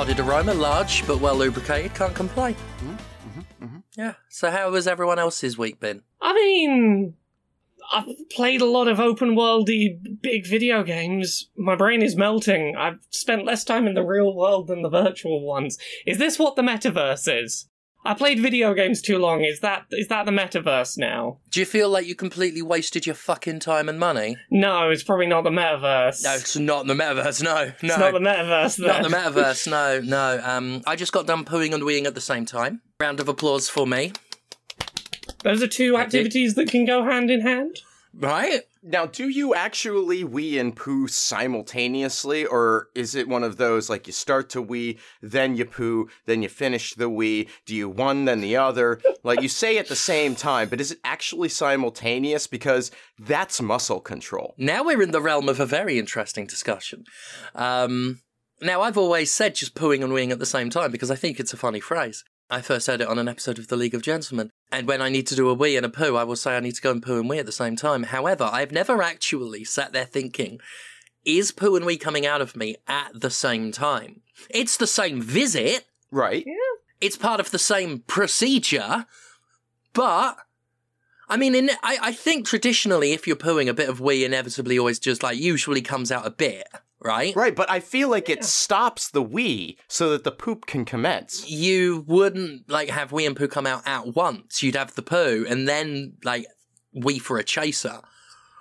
full bodied aroma, large but well lubricated, can't complain. Mm-hmm, mm-hmm, mm-hmm. Yeah. So, how has everyone else's week been? I mean, I've played a lot of open worldy big video games. My brain is melting. I've spent less time in the real world than the virtual ones. Is this what the metaverse is? I played video games too long. Is that is that the metaverse now? Do you feel like you completely wasted your fucking time and money? No, it's probably not the metaverse. No, it's not the metaverse. No, no, it's not the metaverse. Then. Not the metaverse. No, no. Um, I just got done pooing and weeing at the same time. Round of applause for me. Those are two activities that can go hand in hand. Right? Now, do you actually wee and poo simultaneously, or is it one of those like you start to wee, then you poo, then you finish the wee? Do you one then the other? Like you say at the same time, but is it actually simultaneous? Because that's muscle control. Now we're in the realm of a very interesting discussion. Um, now, I've always said just pooing and weeing at the same time because I think it's a funny phrase. I first heard it on an episode of The League of Gentlemen. And when I need to do a wee and a poo, I will say I need to go and poo and wee at the same time. However, I've never actually sat there thinking, is poo and wee coming out of me at the same time? It's the same visit, Right. Yeah. it's part of the same procedure, but I mean, in, I, I think traditionally, if you're pooing, a bit of wee inevitably always just like usually comes out a bit, right? Right, but I feel like it stops the wee so that the poop can commence. You wouldn't like have wee and poo come out at once. You'd have the poo and then like wee for a chaser.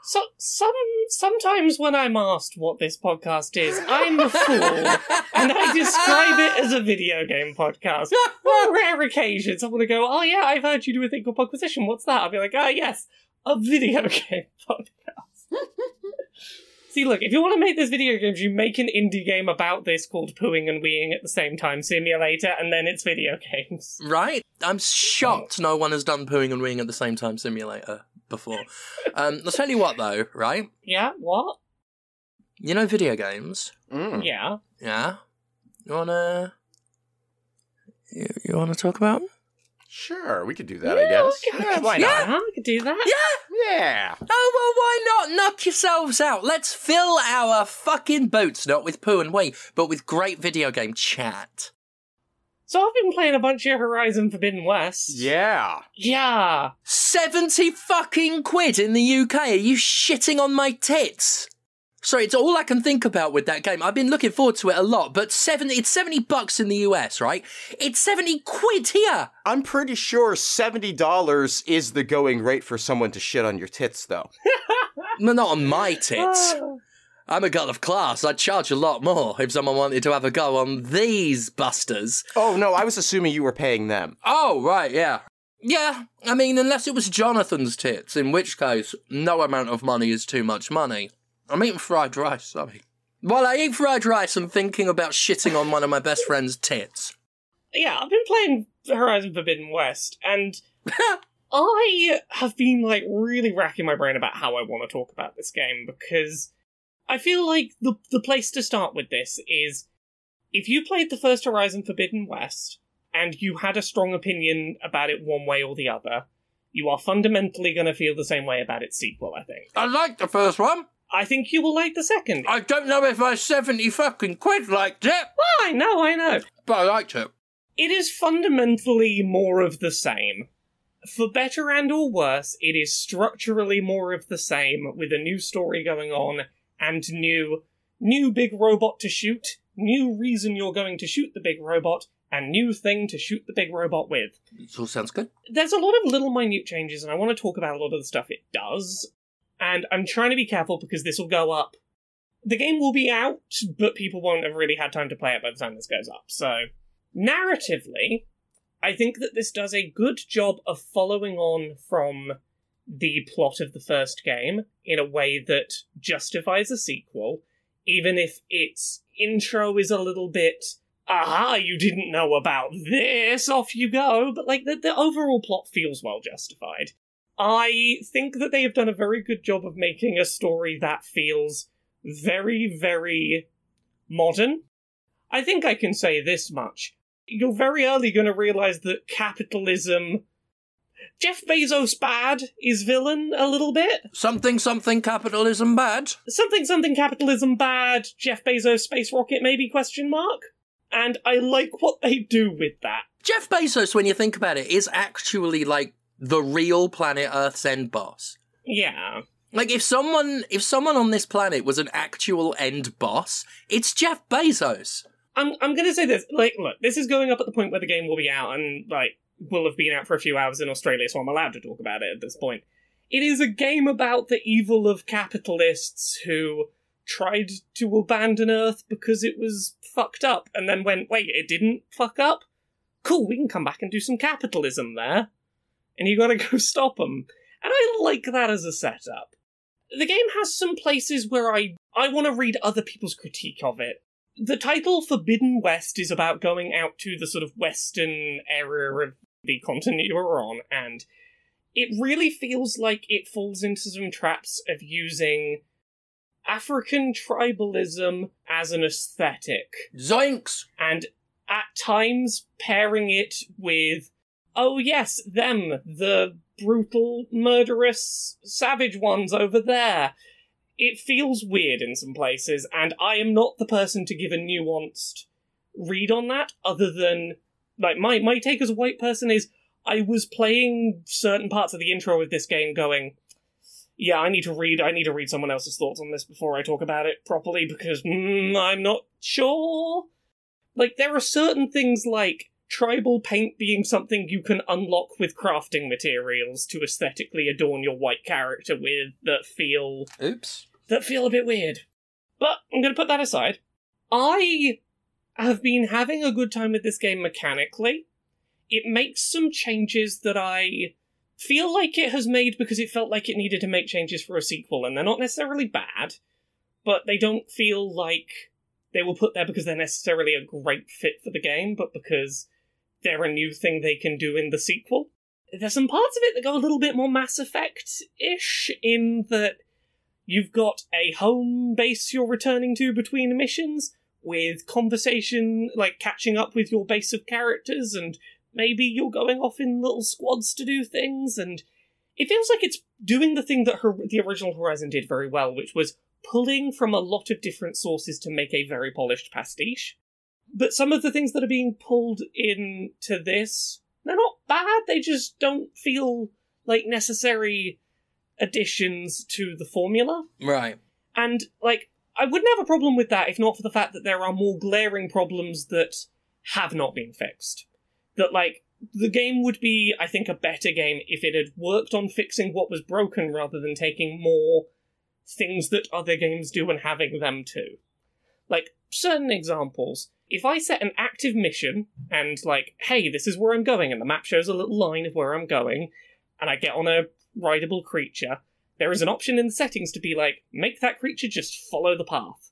So some sometimes when I'm asked what this podcast is, I'm a fool and I describe it as a video game podcast. On rare occasions, I'm gonna go, "Oh yeah, I've heard you do a thing called Podquisition. What's that?" I'll be like, "Ah yes, a video game podcast." See, look, if you want to make this video games, you make an indie game about this called Pooing and Weeing at the same time simulator, and then it's video games. Right? I'm shocked no one has done pooing and weeing at the same time simulator before. Um, I'll tell you what though, right? Yeah, what? You know video games? Mm. Yeah. Yeah? You wanna... You, you wanna talk about 'em? Sure, we could do that, I guess. okay, Yeah, why yeah, not? I could do that. Yeah! Yeah. Oh, well, why not? Knock yourselves out. Let's fill our fucking boots, not with poo and wee, but with great video game chat. So I've been playing a bunch of Horizon Forbidden West. Yeah. Yeah. 70 fucking quid in the UK. Are you shitting on my tits? Sorry, it's all I can think about with that game. I've been looking forward to it a lot, but 70, it's 70 bucks in the US, right? It's 70 quid here. I'm pretty sure $70 is the going rate for someone to shit on your tits, though. No, not on my tits. I'm a girl of class. I'd charge a lot more if someone wanted to have a go on these busters. Oh, no, I was assuming you were paying them. Oh, right, yeah. Yeah, I mean, unless it was Jonathan's tits, in which case, no amount of money is too much money. I'm eating fried rice, sorry. While I eat fried rice, I'm thinking about shitting on one of my best friend's tits. yeah, I've been playing Horizon Forbidden West, and I have been like really racking my brain about how I want to talk about this game because I feel like the the place to start with this is if you played the first Horizon Forbidden West and you had a strong opinion about it one way or the other, you are fundamentally going to feel the same way about its sequel, I think. I liked the first one. I think you will like the second. I don't know if I 70 fucking quid liked it, I know, I know. but I liked it. It is fundamentally more of the same. For better and or worse, it is structurally more of the same, with a new story going on and new new big robot to shoot, new reason you're going to shoot the big robot, and new thing to shoot the big robot with. It all sounds good. There's a lot of little minute changes, and I want to talk about a lot of the stuff it does. And I'm trying to be careful because this will go up. The game will be out, but people won't have really had time to play it by the time this goes up. So, narratively, I think that this does a good job of following on from the plot of the first game in a way that justifies a sequel, even if its intro is a little bit, aha, you didn't know about this, off you go, but like the, the overall plot feels well justified. I think that they have done a very good job of making a story that feels very, very modern. I think I can say this much. You're very early going to realize that capitalism. Jeff Bezos bad is villain a little bit. Something, something, capitalism bad. Something, something capitalism bad. Jeff Bezos space rocket maybe question mark. And I like what they do with that. Jeff Bezos, when you think about it, is actually like the real planet Earth's end boss. Yeah. Like if someone if someone on this planet was an actual end boss, it's Jeff Bezos. I'm I'm gonna say this. Like, look, this is going up at the point where the game will be out and like will have been out for a few hours in Australia, so I'm allowed to talk about it at this point. It is a game about the evil of capitalists who tried to abandon Earth because it was fucked up, and then went, wait, it didn't fuck up? Cool, we can come back and do some capitalism there. And you gotta go stop them. And I like that as a setup. The game has some places where I, I want to read other people's critique of it. The title Forbidden West is about going out to the sort of western area of the continent you're on, and it really feels like it falls into some traps of using African tribalism as an aesthetic. Zoinks! And at times pairing it with, oh yes, them, the brutal, murderous, savage ones over there. It feels weird in some places, and I am not the person to give a nuanced read on that, other than, like, my, my take as a white person is I was playing certain parts of the intro of this game going, yeah, I need to read. I need to read someone else's thoughts on this before I talk about it properly because mm, I'm not sure. Like there are certain things like tribal paint being something you can unlock with crafting materials to aesthetically adorn your white character with that feel Oops. that feel a bit weird. But I'm going to put that aside. I have been having a good time with this game mechanically. It makes some changes that I feel like it has made because it felt like it needed to make changes for a sequel, and they're not necessarily bad, but they don't feel like they were put there because they're necessarily a great fit for the game, but because they're a new thing they can do in the sequel. There's some parts of it that go a little bit more Mass Effect ish, in that you've got a home base you're returning to between missions, with conversation, like catching up with your base of characters and maybe you're going off in little squads to do things, and it feels like it's doing the thing that her- the original Horizon did very well, which was pulling from a lot of different sources to make a very polished pastiche. But some of the things that are being pulled into this, they're not bad, they just don't feel like necessary additions to the formula. Right. And, like, I wouldn't have a problem with that if not for the fact that there are more glaring problems that have not been fixed that like the game would be, I think, a better game if it had worked on fixing what was broken rather than taking more things that other games do and having them too. Like, certain examples. If I set an active mission and, like, hey, this is where I'm going, and the map shows a little line of where I'm going, and I get on a rideable creature, there is an option in the settings to be like, make that creature just follow the path.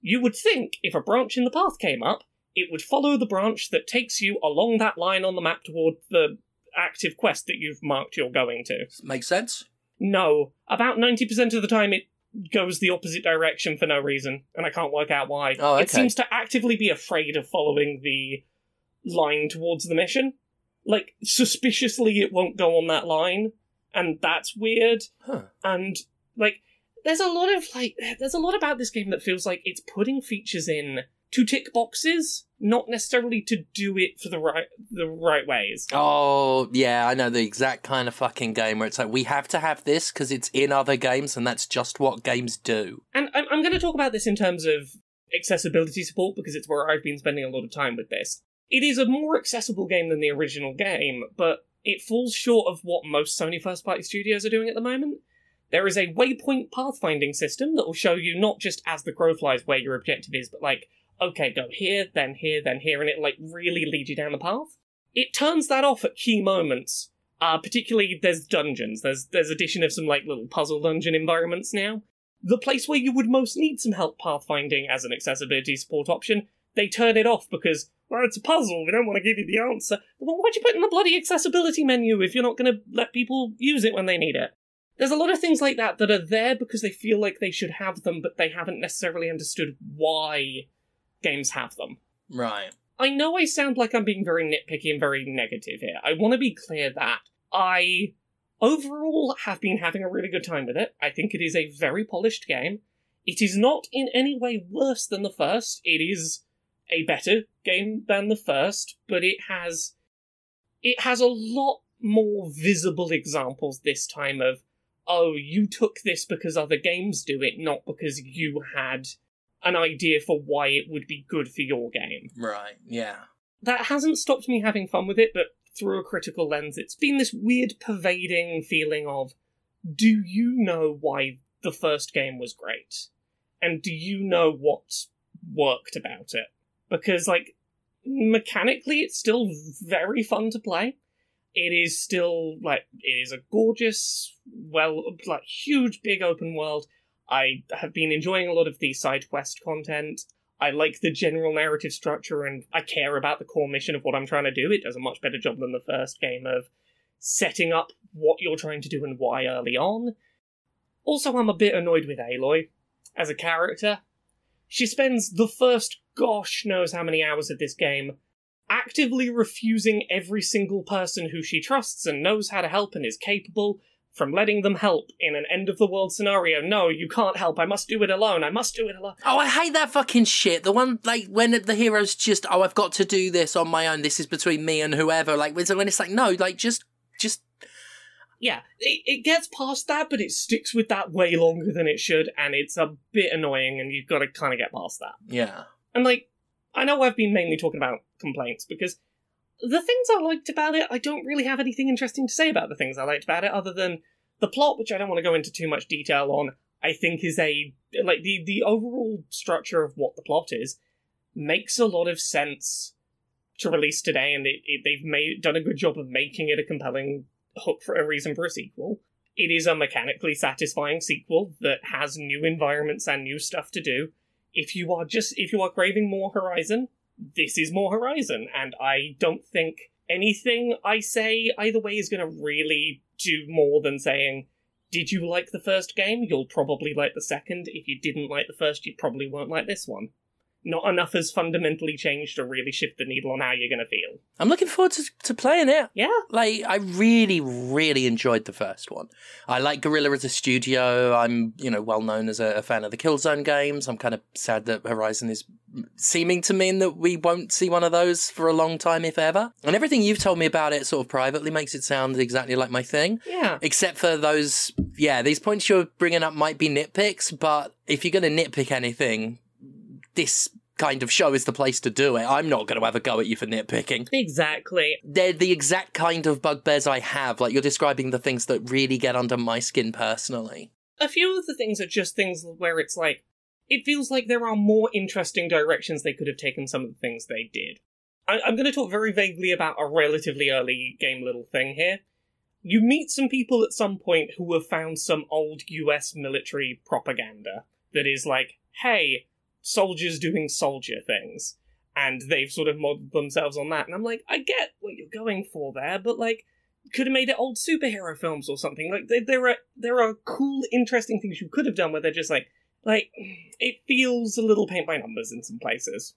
You would think if a branch in the path came up, it would follow the branch that takes you along that line on the map toward the active quest that you've marked you're going to. Makes sense. No, about 90% of the time it goes the opposite direction for no reason, and I can't work out why. Oh, okay. It seems to actively be afraid of following the line towards the mission. Like, suspiciously, it won't go on that line, and that's weird. Huh. And, like, there's a lot of, like, there's a lot about this game that feels like it's putting features in to tick boxes, not necessarily to do it for the right the right ways. Oh, yeah, I know the exact kind of fucking game where it's like, we have to have this because it's in other games and that's just what games do. And I'm, I'm going to talk about this in terms of accessibility support because it's where I've been spending a lot of time with this. It is a more accessible game than the original game, but it falls short of what most Sony first party studios are doing at the moment. There is a waypoint pathfinding system that will show you not just as the crow flies where your objective is, but like okay, go here, then here, then here, and it like really leads you down the path. It turns that off at key moments. Uh, particularly there's dungeons. There's there's addition of some like little puzzle dungeon environments now. The place where you would most need some help pathfinding as an accessibility support option, they turn it off because well, it's a puzzle. We don't want to give you the answer. Well, why'd you put in the bloody accessibility menu if you're not going to let people use it when they need it? There's a lot of things like that that are there because they feel like they should have them, but they haven't necessarily understood why games have them. Right. I know I sound like I'm being very nitpicky and very negative here. I want to be clear that I overall have been having a really good time with it. I think it is a very polished game. It is not in any way worse than the first. It is a better game than the first, but it has it has a lot more visible examples this time of oh, you took this because other games do it, not because you had an idea for why it would be good for your game. Right. Yeah. That hasn't stopped me having fun with it, but through a critical lens, it's been this weird pervading feeling of do you know why the first game was great? And do you know what worked about it? Because, like, mechanically, it's still very fun to play. It is still, like, it is a gorgeous, well, like, huge, big open world. I have been enjoying a lot of the side quest content. I like the general narrative structure and I care about the core mission of what I'm trying to do. It does a much better job than the first game of setting up what you're trying to do and why early on. Also, I'm a bit annoyed with Aloy as a character. She spends the first gosh knows how many hours of this game actively refusing every single person who she trusts and knows how to help and is capable from letting them help in an end of the world scenario. No, you can't help. I must do it alone. I must do it alone. Oh, I hate that fucking shit. The one like when the hero's just, oh, I've got to do this on my own. This is between me and whoever. Like when it's like, no, like just, just. Yeah, it, it gets past that, but it sticks with that way longer than it should, and it's a bit annoying, and you've got to kind of get past that. Yeah. And like, I know I've been mainly talking about complaints because the things I liked about it, I don't really have anything interesting to say about the things I liked about it, other than the plot, which I don't want to go into too much detail on. I think is a like the the overall structure of what the plot is makes a lot of sense to release today, and it, it, they've made done a good job of making it a compelling hook for a reason for a sequel. It is a mechanically satisfying sequel that has new environments and new stuff to do. If you are just if you are craving more Horizon, this is more Horizon, and I don't think anything I say either way is going to really do more than saying, Did you like the first game? You'll probably like the second. If you didn't like the first, you probably won't like this one not enough has fundamentally changed to really shift the needle on how you're going to feel. I'm looking forward to, to playing it. Yeah. Like, I really, really enjoyed the first one. I like Guerrilla as a studio. I'm, you know, well known as a, a fan of the Killzone games. I'm kind of sad that Horizon is seeming to mean that we won't see one of those for a long time, if ever. And everything you've told me about it sort of privately makes it sound exactly like my thing. Yeah. Except for those, yeah, these points you're bringing up might be nitpicks, but if you're going to nitpick anything, this kind of show is the place to do it. I'm not going to have a go at you for nitpicking. Exactly. They're the exact kind of bugbears I have. Like, you're describing the things that really get under my skin personally. A few of the things are just things where it's like, it feels like there are more interesting directions they could have taken some of the things they did. I- I'm going to talk very vaguely about a relatively early game little thing here. You meet some people at some point who have found some old US military propaganda that is like, hey, soldiers doing soldier things. And they've sort of modeled themselves on that. And I'm like, I get what you're going for there, but like, could have made it old superhero films or something. Like, there, are there are cool, interesting things you could have done where they're just like, like, it feels a little paint by numbers in some places.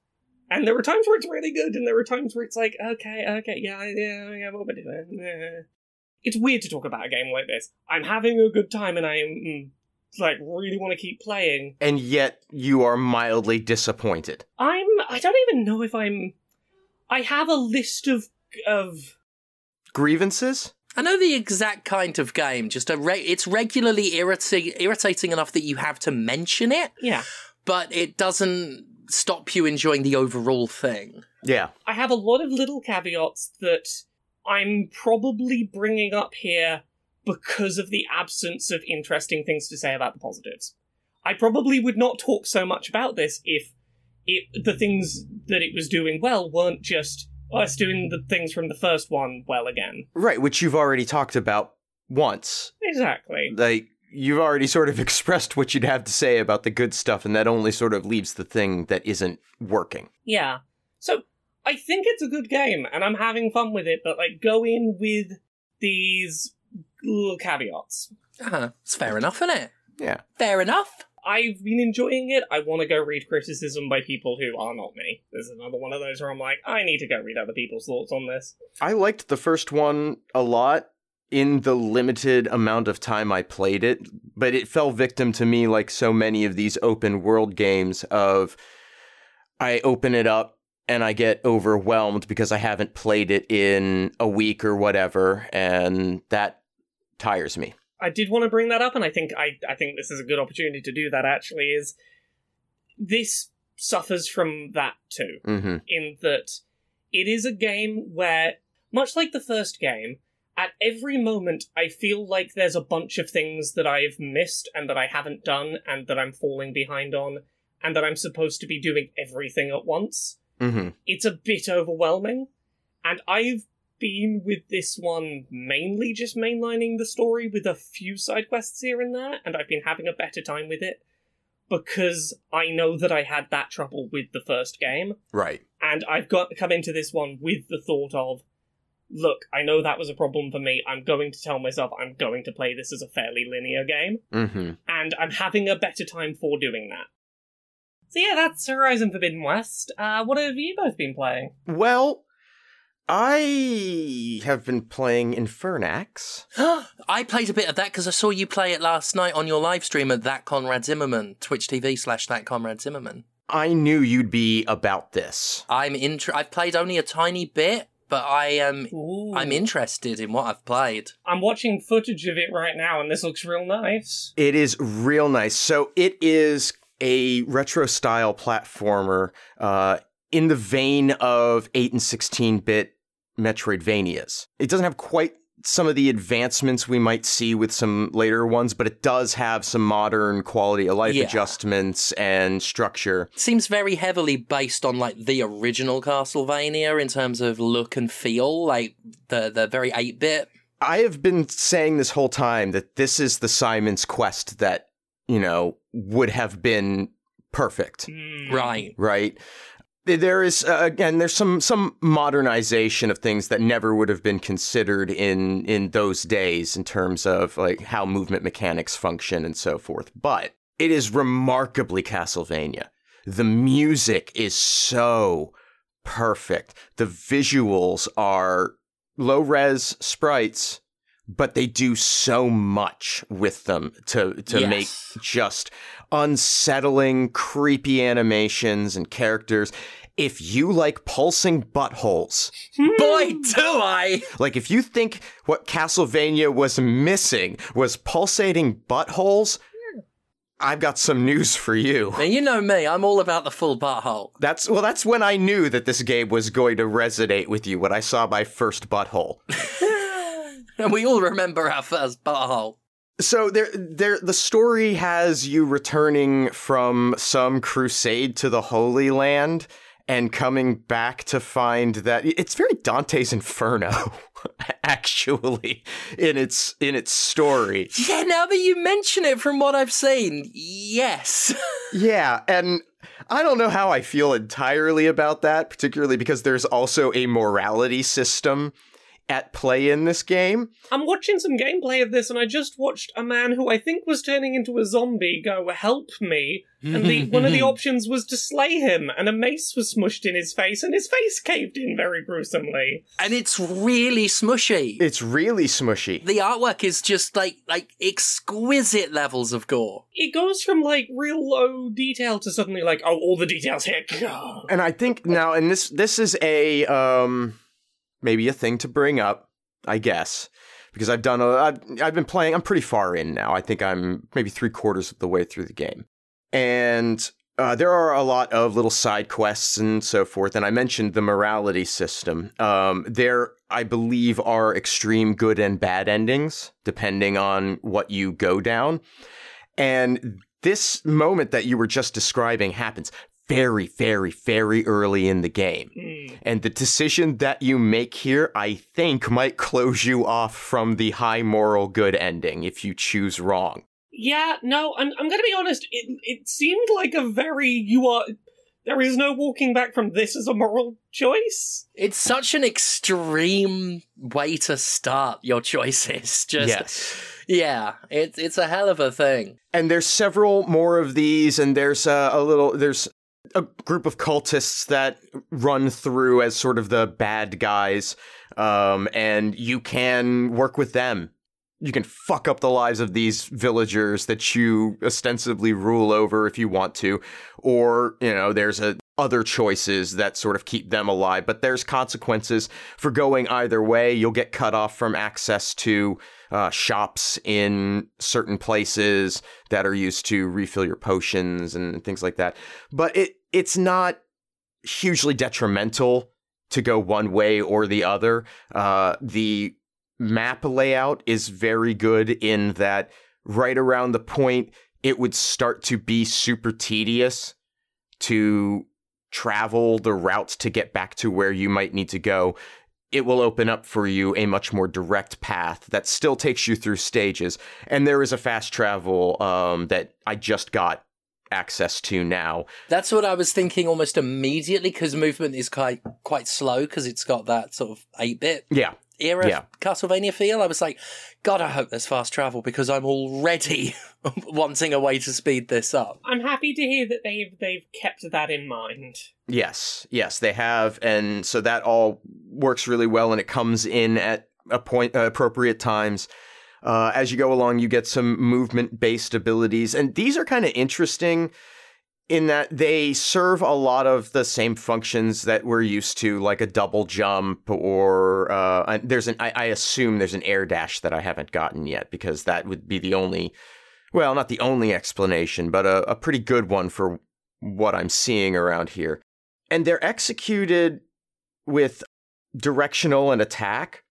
And there are times where it's really good, and there are times where it's like, okay, okay, yeah, yeah, yeah, what we're doing. Yeah. It's weird to talk about a game like this. I'm having a good time, and I am mm, like really want to keep playing. And yet you are mildly disappointed. I'm I don't even know if I'm I have a list of of Grievances? I know the exact kind of game. Just a re- it's regularly irritating, irritating enough that you have to mention it, yeah. but it doesn't stop you enjoying the overall thing. Yeah. I have a lot of little caveats that I'm probably bringing up here because of the absence of interesting things to say about the positives. I probably would not talk so much about this if it, the things that it was doing well weren't just us doing the things from the first one well again. Right, which you've already talked about once. Exactly. Like you've already sort of expressed what you'd have to say about the good stuff and that only sort of leaves the thing that isn't working. Yeah. So I think it's a good game and I'm having fun with it, but like go in with these little caveats. Uh, it's fair enough, isn't it? Yeah. Fair enough. I've been enjoying it. I want to go read criticism by people who are not me. There's another one of those where I'm like, I need to go read other people's thoughts on this. I liked the first one a lot in the limited amount of time I played it, but it fell victim to me like so many of these open world games of I open it up and I get overwhelmed because I haven't played it in a week or whatever, and that tires me. I did want to bring that up, and I think I, I think this is a good opportunity to do that. Actually, is this suffers from that too, hmm in that it is a game where, much like the first game, at every moment I feel like there's a bunch of things that I've missed and that I haven't done and that I'm falling behind on, and that I'm supposed to be doing everything at once. hmm It's a bit overwhelming, and I've been with this one mainly just mainlining the story with a few side quests here and there, and I've been having a better time with it because I know that I had that trouble with the first game, Right. and I've got come into this one with the thought of, look, I know that was a problem for me. I'm going to tell myself I'm going to play this as a fairly linear game, hmm and I'm having a better time for doing that. So yeah, that's Horizon Forbidden West. Uh, what have you both been playing? Well, I have been playing Infernax. I played a bit of that because I saw you play it last night on your live stream at that Conrad Zimmerman, Twitch TV slash that Conrad Zimmerman. I knew you'd be about this. I'm inter- I've played only a tiny bit, but I am Ooh. I'm interested in what I've played. I'm watching footage of it right now, and this looks real nice. It is real nice. So it is a retro style platformer uh, in the vein of 8 and 16 bit Metroidvanias. It doesn't have quite some of the advancements we might see with some later ones, but it does have some modern quality of life Yeah. adjustments and structure. Seems very heavily based on like the original Castlevania in terms of look and feel, like the the very eight bit. I have been saying this whole time that this is the Simon's Quest that, you know, would have been perfect. Hmm. Right. right there is uh, again there's some some modernization of things that never would have been considered in in those days in terms of like how movement mechanics function and so forth but it is remarkably castlevania the music is so perfect the visuals are low res sprites but they do so much with them to to Yes. make just unsettling, creepy animations and characters. If you like pulsing buttholes, hmm. Boy, do I! like if you think what Castlevania was missing was pulsating buttholes, hmm. I've got some news for you. Now you know me, I'm all about the full butthole. That's well that's when I knew that this game was going to resonate with you when I saw my first butthole. And we all remember our first butthole. So there, there, the story has you returning from some crusade to the Holy Land and coming back to find that it's very Dante's Inferno, actually, in its in its story. Yeah, now that you mention it from what I've seen, yes. Yeah, and I don't know how I feel entirely about that, particularly because there's also a morality system at play in this game. I'm watching some gameplay of this, and I just watched a man who I think was turning into a zombie go, "Help me!" And the one of the options was to slay him, and a mace was smushed in his face, and his face caved in very gruesomely. and it's really smushy. It's really smushy. the artwork is just like like exquisite levels of gore. It goes from like real low detail to suddenly like, oh, all the details here. And I think now, and this this is a um maybe a thing to bring up, I guess, because I've done a I've, I've been playing. I'm pretty far in now. I think I'm maybe three quarters of the way through the game, and uh, there are a lot of little side quests and so forth. And I mentioned the morality system. Um, there, I believe, are extreme good and bad endings depending on what you go down, and this moment that you were just describing happens very, very, very early in the game. Hmm. And the decision that you make here, I think, might close you off from the high moral good ending if you choose wrong. Yeah, no, I'm I'm gonna be honest. It it seemed like a very you are. There is no walking back from this as a moral choice. It's such an extreme way to start your choices. Just yes. yeah, it's it's a hell of a thing. And there's several more of these, and there's a, a little, there's a group of cultists that run through as sort of the bad guys, um, and you can work with them. You can fuck up the lives of these villagers that you ostensibly rule over if you want to, or you know, there's a other choices that sort of keep them alive, but there's consequences for going either way. You'll get cut off from access to uh, shops in certain places that are used to refill your potions and things like that. But it it's not hugely detrimental to go one way or the other. Uh, the map layout is very good in that right around the point it would start to be super tedious to travel the routes to get back to where you might need to go, it will open up for you a much more direct path that still takes you through stages. And there is a fast travel um, that I just got access to now. That's what I was thinking almost immediately because movement is quite quite slow because it's got that sort of eight bit Yeah. era Yeah. Castlevania feel. I was like, God, I hope there's fast travel because I'm already wanting a way to speed this up. I'm happy to hear that they've they've kept that in mind. Yes, yes, they have, and so that all works really well, and it comes in at a point uh, appropriate times. Uh, as you go along, you get some movement-based abilities, and these are kind of interesting in that they serve a lot of the same functions that we're used to, like a double jump, or uh, there's an. I, I assume there's an air dash that I haven't gotten yet because that would be the only, well, not the only explanation, but a, a pretty good one for what I'm seeing around here and they're executed with directional and attack.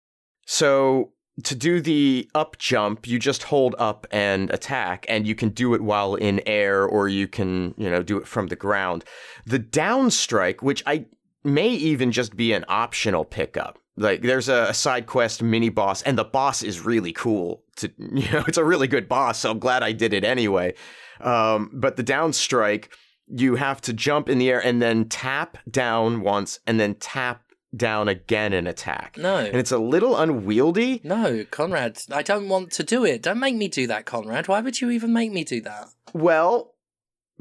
So to do the up jump, you just hold up and attack, and you can do it while in air, or you can, you know, do it from the ground. The down strike, which I may even just be an optional pickup. Like there's a, side quest mini boss, and the boss is really cool. To you know, it's a really good boss, so I'm glad I did it anyway. Um, but the down strike, you have to jump in the air and then tap down once, and then tap down again and attack. No. And it's a little unwieldy. No, Conrad, I don't want to do it. Don't make me do that, Conrad. Why would you even make me do that? Well,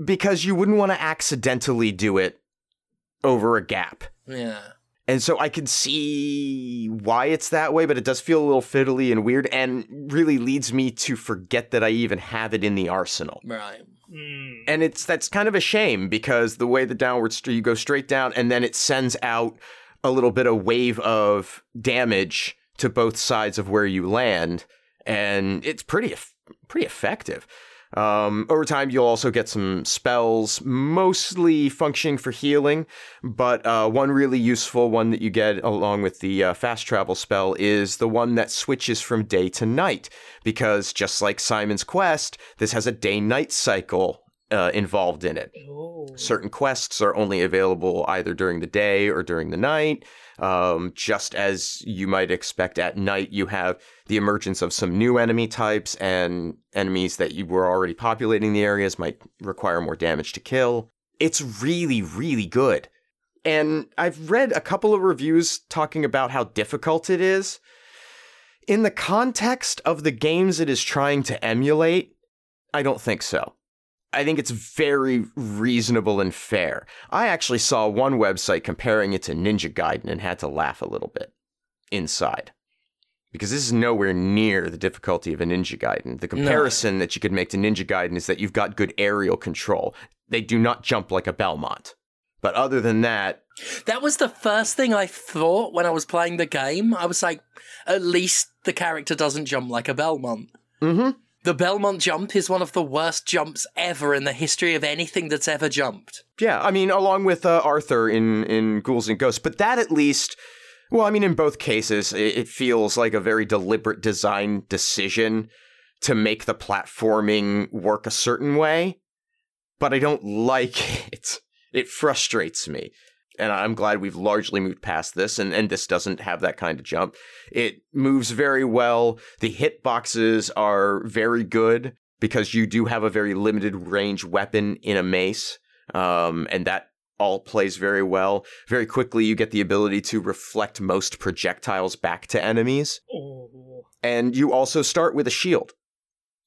because you wouldn't want to accidentally do it over a gap. Yeah. And so I can see why it's that way, but it does feel a little fiddly and weird and really leads me to forget that I even have it in the arsenal. Right. Hmm. And it's that's kind of a shame because the way the downward st- you go straight down and then it sends out a little bit of wave of damage to both sides of where you land and it's pretty pretty effective. Um, over time, you'll also get some spells, mostly functioning for healing, but uh, one really useful one that you get along with the uh, fast travel spell is the one that switches from day to night, because just like Simon's Quest, this has a day night cycle uh, involved in it. Oh. Certain quests are only available either during the day or during the night. Um, just as you might expect at night, you have the emergence of some new enemy types, and enemies that you were already populating the areas might require more damage to kill. It's really, really good. And I've read a couple of reviews talking about how difficult it is. In the context of the games it is trying to emulate, I don't think so. I think it's very reasonable and fair. I actually saw one website comparing it to Ninja Gaiden and had to laugh a little bit inside. Because this is nowhere near the difficulty of a Ninja Gaiden. The comparison that you could make to Ninja Gaiden is that you've got good aerial control. They do not jump like a Belmont. But other than that, That was the first thing I thought when I was playing the game. I was like, at least the character doesn't jump like a Belmont. mhm. The Belmont jump is one of the worst jumps ever in the history of anything that's ever jumped. Yeah, I mean, along with uh, Arthur in in Ghouls and Ghosts, but that at least, well, I mean, in both cases, it, it feels like a very deliberate design decision to make the platforming work a certain way. But I don't like it. It frustrates me. And I'm glad we've largely moved past this, and, and this doesn't have that kind of jump. It moves very well. The hitboxes are very good because you do have a very limited range weapon in a mace, um, and that all plays very well. Very quickly, you get the ability to reflect most projectiles back to enemies, Oh. and you also start with a shield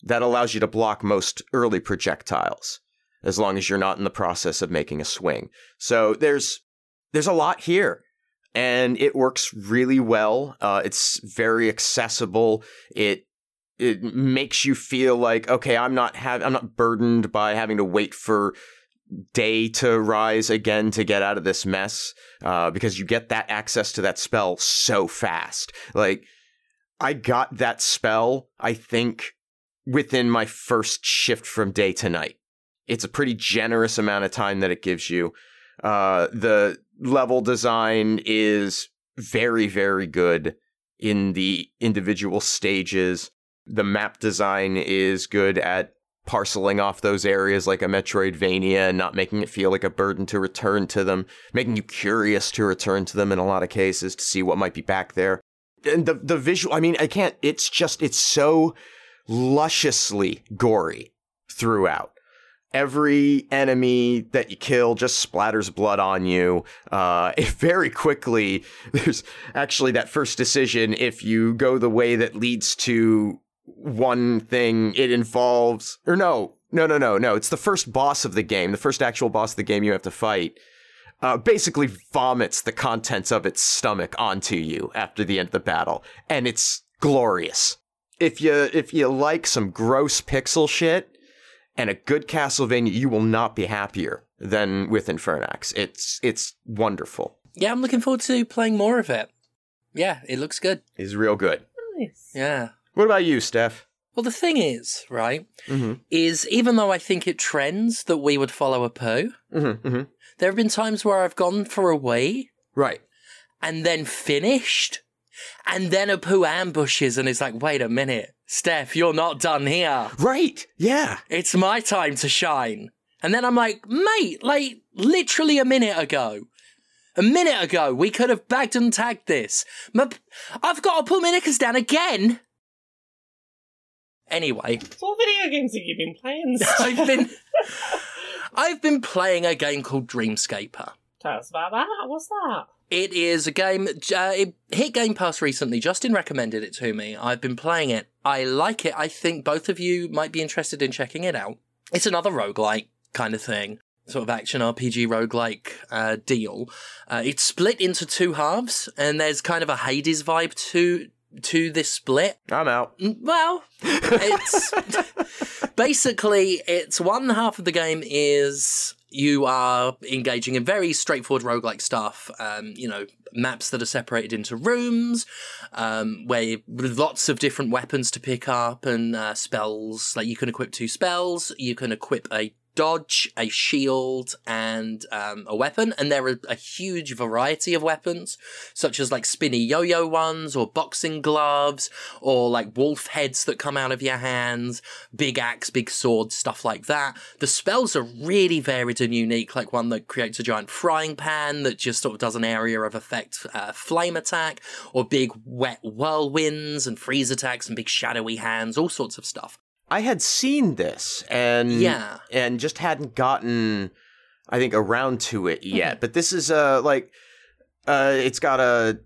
that allows you to block most early projectiles as long as you're not in the process of making a swing. So there's there's a lot here and it works really well. Uh, it's very accessible. It it makes you feel like okay, I'm not have I'm not burdened by having to wait for day to rise again to get out of this mess uh, because you get that access to that spell so fast. Like, I got that spell, I think, within my first shift from day to night. It's a pretty generous amount of time that it gives you. Uh, the level design is very, very good in the individual stages. The map design is good at parceling off those areas like a Metroidvania and not making it feel like a burden to return to them, making you curious to return to them in a lot of cases to see what might be back there. And the the visual, I mean, I can't it's just it's so lusciously gory throughout. Every enemy that you kill just splatters blood on you. Uh, very quickly, there's actually that first decision. If you go the way that leads to one thing it involves or no no no no no it's the first boss of the game the first actual boss of the game you have to fight uh, basically vomits the contents of its stomach onto you after the end of the battle and it's glorious if you if you like some gross pixel shit and a good castlevania you will not be happier than with infernax it's it's wonderful Yeah, I'm looking forward to playing more of it. Yeah, it looks good. it's real good Nice. Yeah. what about you steph Well, the thing is, right, mm-hmm. is even though I think it trends that we would follow a poo, Mm-hmm. Mm-hmm. there have been times where I've gone for a wee right and then finished, and then a poo ambushes and is like, wait a minute, Steph, you're not done here. right yeah It's my time to shine. And then I'm like, mate, like literally a minute ago. A minute ago, we could have bagged and tagged this. My, I've got to put my knickers down again. Anyway, So what video games have you been playing? I've been I've been playing a game called Dreamscaper. Tell us about that. What's that? It is a game. Uh, it hit Game Pass recently. Justin recommended it to me. I've been playing it. I like it. I think both of you might be interested in checking it out. It's another roguelike kind of thing, sort of action RPG roguelike uh, deal. Uh, it's split into two halves, and there's kind of a Hades vibe to to this split. i'm out Mm, Well, it's basically it's one half of the game is you are engaging in very straightforward roguelike stuff. Um, you know, maps that are separated into rooms, um, where lots of different weapons to pick up and uh, spells. Like you can equip two spells, you can equip a dodge, a shield, and um, a weapon. And there are a huge variety of weapons, such as like spinny yo-yo ones, or boxing gloves, or like wolf heads that come out of your hands, big axe, big sword, stuff like that. The spells are really varied and unique, like one that creates a giant frying pan that just sort of does an area of effect uh, flame attack, or big wet whirlwinds and freeze attacks and big shadowy hands, all sorts of stuff. I had seen this and Yeah. and just hadn't gotten I think around to it yet. But this is uh like uh it's got a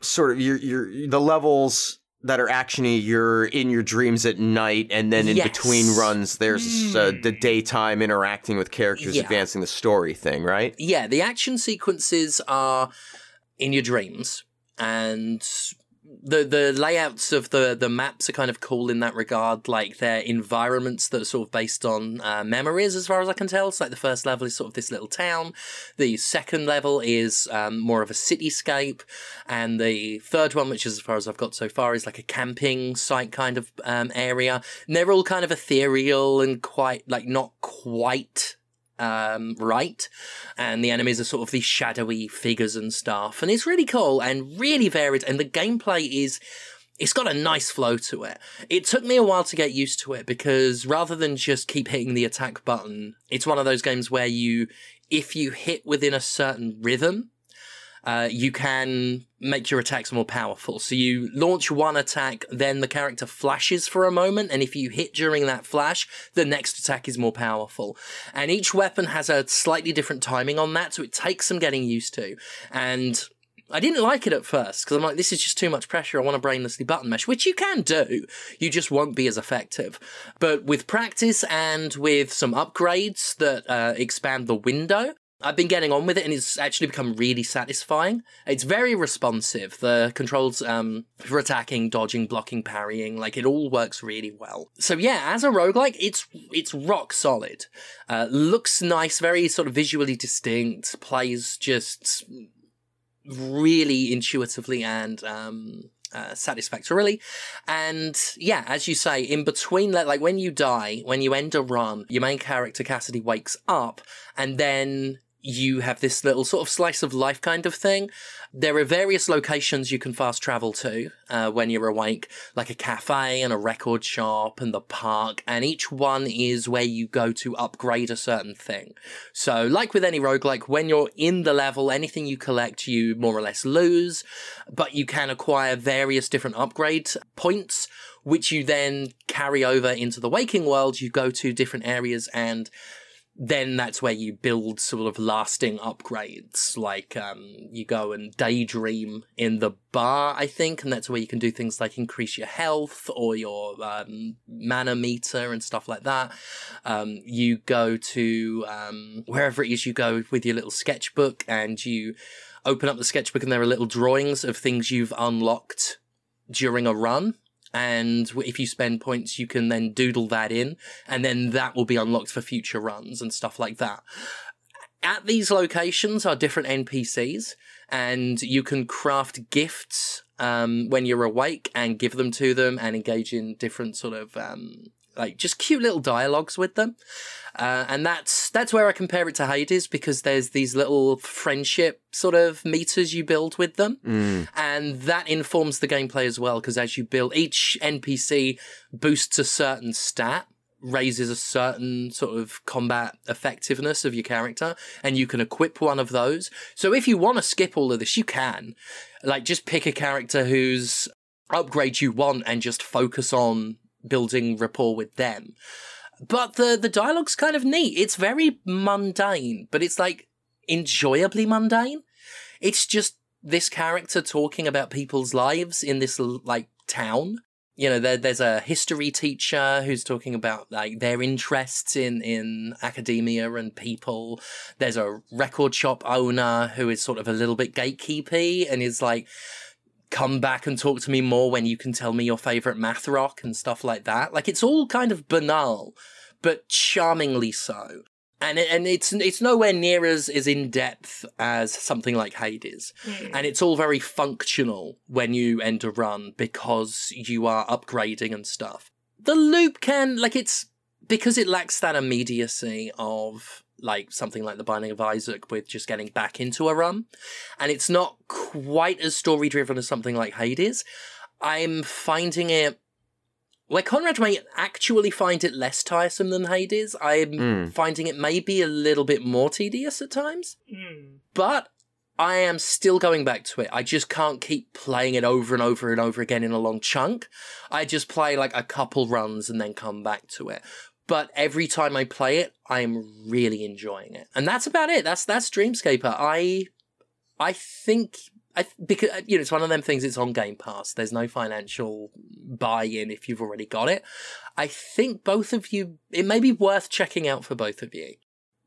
sort of your your the levels that are actiony you're in your dreams at night and then in Yes. between runs there's uh, the daytime interacting with characters Yeah. advancing the story thing right yeah, the action sequences are in your dreams, and the the layouts of the the maps are kind of cool in that regard. Like they're environments that are sort of based on uh, memories, as far as I can tell. So like the first level is sort of this little town, the second level is um, more of a cityscape, and the third one, which is as far as I've got so far, is like a camping site kind of um, area. And they're all kind of ethereal and quite like not quite um, right, and the enemies are sort of these shadowy figures and stuff, and it's really cool and really varied, and the gameplay is. It's got a nice flow to it. It took me a while to get used to it because rather than just keep hitting the attack button, it's one of those games where you, if you hit within a certain rhythm, uh, you can make your attacks more powerful. So you launch one attack, then the character flashes for a moment, and if you hit during that flash, the next attack is more powerful. And each weapon has a slightly different timing on that, so it takes some getting used to. And I didn't like it at first because I'm like, this is just too much pressure. I want to brainlessly button mesh, which you can do. You just won't be as effective. But with practice and with some upgrades that uh, expand the window, I've been getting on with it and it's actually become really satisfying. It's very responsive. The controls um, for attacking, dodging, blocking, parrying, like it all works really well. So yeah, as a roguelike, it's it's rock solid. Uh, looks nice, very sort of visually distinct, plays just really intuitively and um, uh, satisfactorily. And yeah, as you say, in between, like when you die, when you end a run, your main character Cassidy wakes up and then you have this little sort of slice of life kind of thing. There are various locations you can fast travel to uh, when you're awake, like a cafe and a record shop and the park, and each one is where you go to upgrade a certain thing. So, like with any roguelike, when you're in the level, anything you collect, you more or less lose, but you can acquire various different upgrade points which you then carry over into the waking world. You go to different areas and then that's where you build sort of lasting upgrades. Like um, you go and daydream in the bar, I think, and that's where you can do things like increase your health or your um, mana meter and stuff like that. Um, you go to um, wherever it is you go with your little sketchbook, and you open up the sketchbook, and there are little drawings of things you've unlocked during a run and if you spend points, you can then doodle that in, and then that will be unlocked for future runs and stuff like that. At these locations are different NPCs, and you can craft gifts um, when you're awake and give them to them and engage in different sort of um, like just cute little dialogues with them. Uh, and that's that's where I compare it to Hades because there's these little friendship sort of meters you build with them, Mm. and that informs the gameplay as well. Because as you build, each NPC boosts a certain stat, raises a certain sort of combat effectiveness of your character, and you can equip one of those. So if you want to skip all of this, you can. Like just pick a character whose upgrade you want and just focus on building rapport with them. But the the dialogue's kind of neat. It's very mundane, but it's like enjoyably mundane. It's just this character talking about people's lives in this like town. You know, there, there's a history teacher who's talking about like their interests in in academia and people. There's a record shop owner who is sort of a little bit gatekeepy and is like, come back and talk to me more when you can tell me your favorite math rock and stuff like that. Like it's all kind of banal, but charmingly so. And it, and it's it's nowhere near as as in depth as something like Hades. Hmm. And it's all very functional when you end a run because you are upgrading and stuff. The loop can like it's because it lacks that immediacy of like something like the Binding of Isaac with just getting back into a run, and it's not quite as story driven as something like Hades. I'm finding it. Where Conrad may actually find it less tiresome than Hades, I'm Mm. finding it maybe a little bit more tedious at times Mm. but I am still going back to it. I just can't keep playing it over and over and over again in a long chunk. I just play like a couple runs and then come back to it. But every time I play it, I'm really enjoying it, and that's about it. That's that's Dreamscaper. I I think I because uh, you know it's one of them things. It's on Game Pass. There's no financial buy-in if you've already got it. I think both of you. It may be worth checking out for both of you.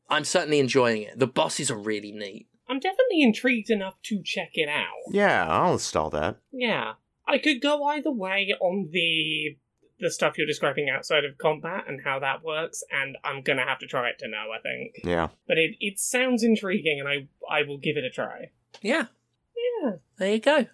I'm certainly enjoying it. The bosses are really neat. I'm definitely intrigued enough to check it out. Yeah, I'll install that. Yeah. I could go either way on the the stuff you're describing outside of combat and how that works, and I'm gonna have to try it to know, I think. Yeah. But it, it sounds intriguing and I I will give it a try. Yeah, Yeah. there you go.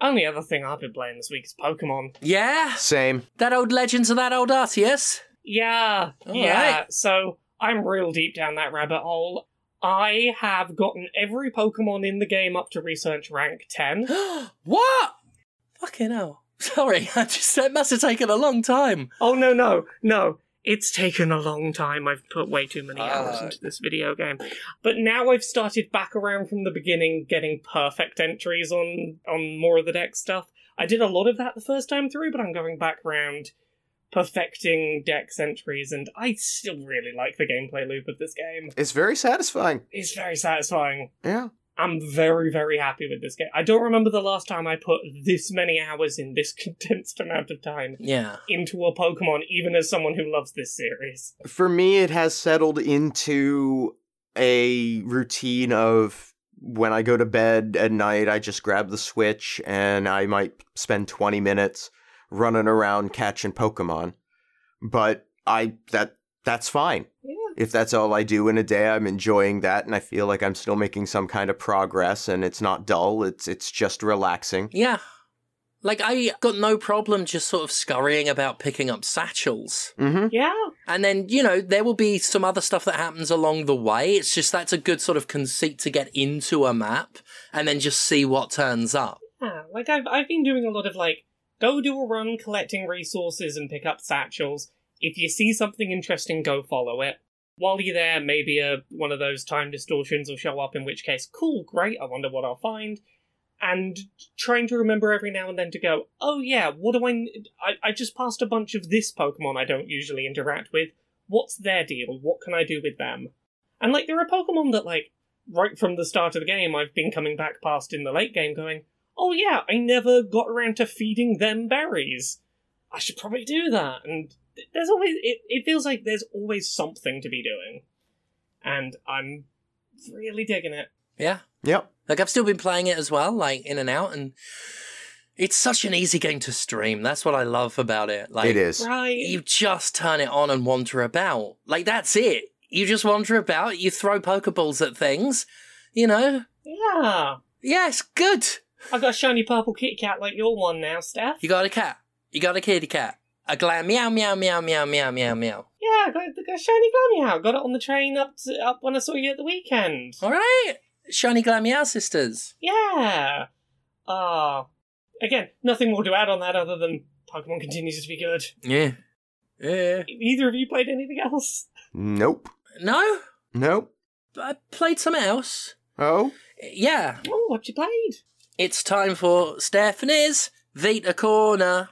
Only other thing I've been playing this week is Pokemon. Yeah, Same. that old Legends of that old Arceus. Yeah. All yeah. right. So I'm real deep down that rabbit hole. I have gotten every Pokemon in the game up to research rank 10. what? Fucking hell. Sorry, I just that must have taken a long time. Oh no no no! It's taken a long time. I've put way too many hours into this video game, but now I've started back around from the beginning, getting perfect entries on on more of the dex stuff. I did a lot of that the first time through, but I'm going back round, perfecting dex entries, and I still really like the gameplay loop of this game. It's very satisfying. It's very satisfying. Yeah. I'm very, very happy with this game. I don't remember the last time I put this many hours in this condensed amount of time Yeah. into a Pokemon, even as someone who loves this series. For me, it has settled into a routine of when I go to bed at night, I just grab the Switch and I might spend 20 minutes running around catching Pokemon. But I that that's fine. Yeah. If that's all I do in a day, I'm enjoying that and I feel like I'm still making some kind of progress and it's not dull, it's it's just relaxing. Yeah. Like, I got no problem just sort of scurrying about picking up satchels. Mhm. Yeah. And then, you know, there will be some other stuff that happens along the way. It's just that's a good sort of conceit to get into a map and then just see what turns up. Yeah, like I've I've been doing a lot of like go do a run collecting resources and pick up satchels. If you see something interesting, go follow it. While you're there, maybe a one of those time distortions will show up. In which case, cool, great. I wonder what I'll find. And trying to remember every now and then to go, oh yeah, what do I? I, I just passed a bunch of this Pokemon I don't usually interact with. What's their deal? What can I do with them? And like, there are Pokemon that like right from the start of the game I've been coming back past in the late game, going, oh yeah, I never got around to feeding them berries. I should probably do that. And there's always, it, it feels like there's always something to be doing. And I'm really digging it. Yeah. Yep. Like, I've still been playing it as well, like in and out, and it's such an easy game to stream. That's what I love about it. Like, it is. Right. You just turn it on and wander about. Like, that's it. You just wander about, you throw Pokeballs at things, you know? yeah. Yeah, it's good. I've got a shiny purple Kit Kat like your one now, Steph. You got a cat. You got a kitty cat. A glam meow meow meow meow meow meow meow. Yeah, I got, I got a shiny Glameow. Got it on the train up to, up when I saw you at the weekend. All right, shiny glam meow sisters. Yeah. Ah. again, nothing more to add on that other than Pokemon continues to be good. Yeah, yeah. Either of you played anything else? Nope. No, Nope. I played something else. Oh? Yeah. Oh, what you played? it's time for Stephanie's Vita Corner.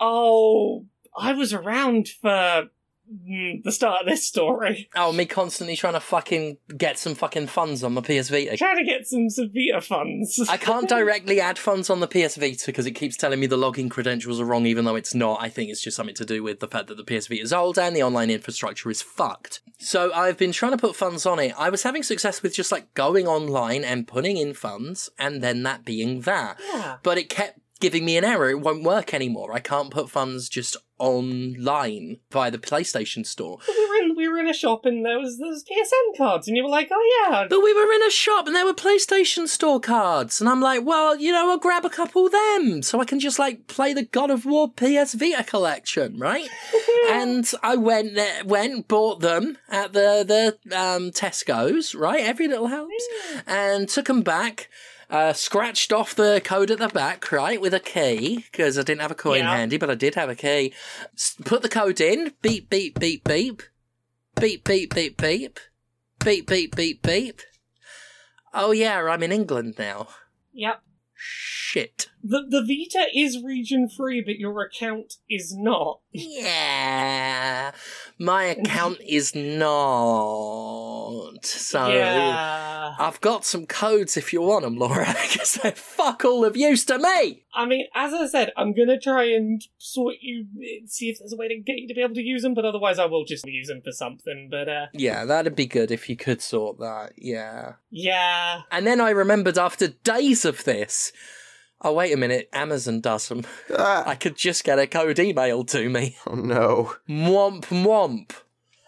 Oh, I was around for mm, the start of this story. Oh, me constantly trying to fucking get some fucking funds on my PS Vita. Trying to get some some Vita funds. I can't directly add funds on the PS Vita because it keeps telling me the login credentials are wrong, even though it's not. I think it's just something to do with the fact that the PS Vita is old and the online infrastructure is fucked. So I've been trying to put funds on it. I was having success with just like going online and putting in funds and then that being that. Yeah. But it kept giving me an error. It won't work anymore. I can't put funds just online via the PlayStation Store. But we were in we were in a shop and there was was PSN cards and you were like, oh yeah, But we were in a shop and there were PlayStation Store cards. And I'm like, well, you know, I'll grab a couple of them so I can just like play the God of War PS Vita collection, right? and I went there, went, bought them at the, the um, Tesco's, right? Every little helps. And took them back. Uh, scratched off the code at the back, right, with a key, because I didn't have a coin Yeah. handy, but I did have a key. S- put the code in, beep, beep, beep, beep. Beep, beep, beep, beep. Beep, beep, beep, beep. Oh yeah, I'm in England now. Yep. Shit. The the Vita is region free, but your account is not. Yeah. My account is not. So. yeah. I've got some codes if you want them, Laura, because they're fuck all of use to me. I mean, as I said, I'm gonna try and sort you, see if there's a way to get you to be able to use them, but otherwise I will just use them for something. But uh, Yeah, that'd be good if you could sort that. Yeah. yeah, And then I remembered after days of this. Oh, wait a minute. Amazon does them. Ah. I could just get a code emailed to me. Oh no. Mwomp mwomp.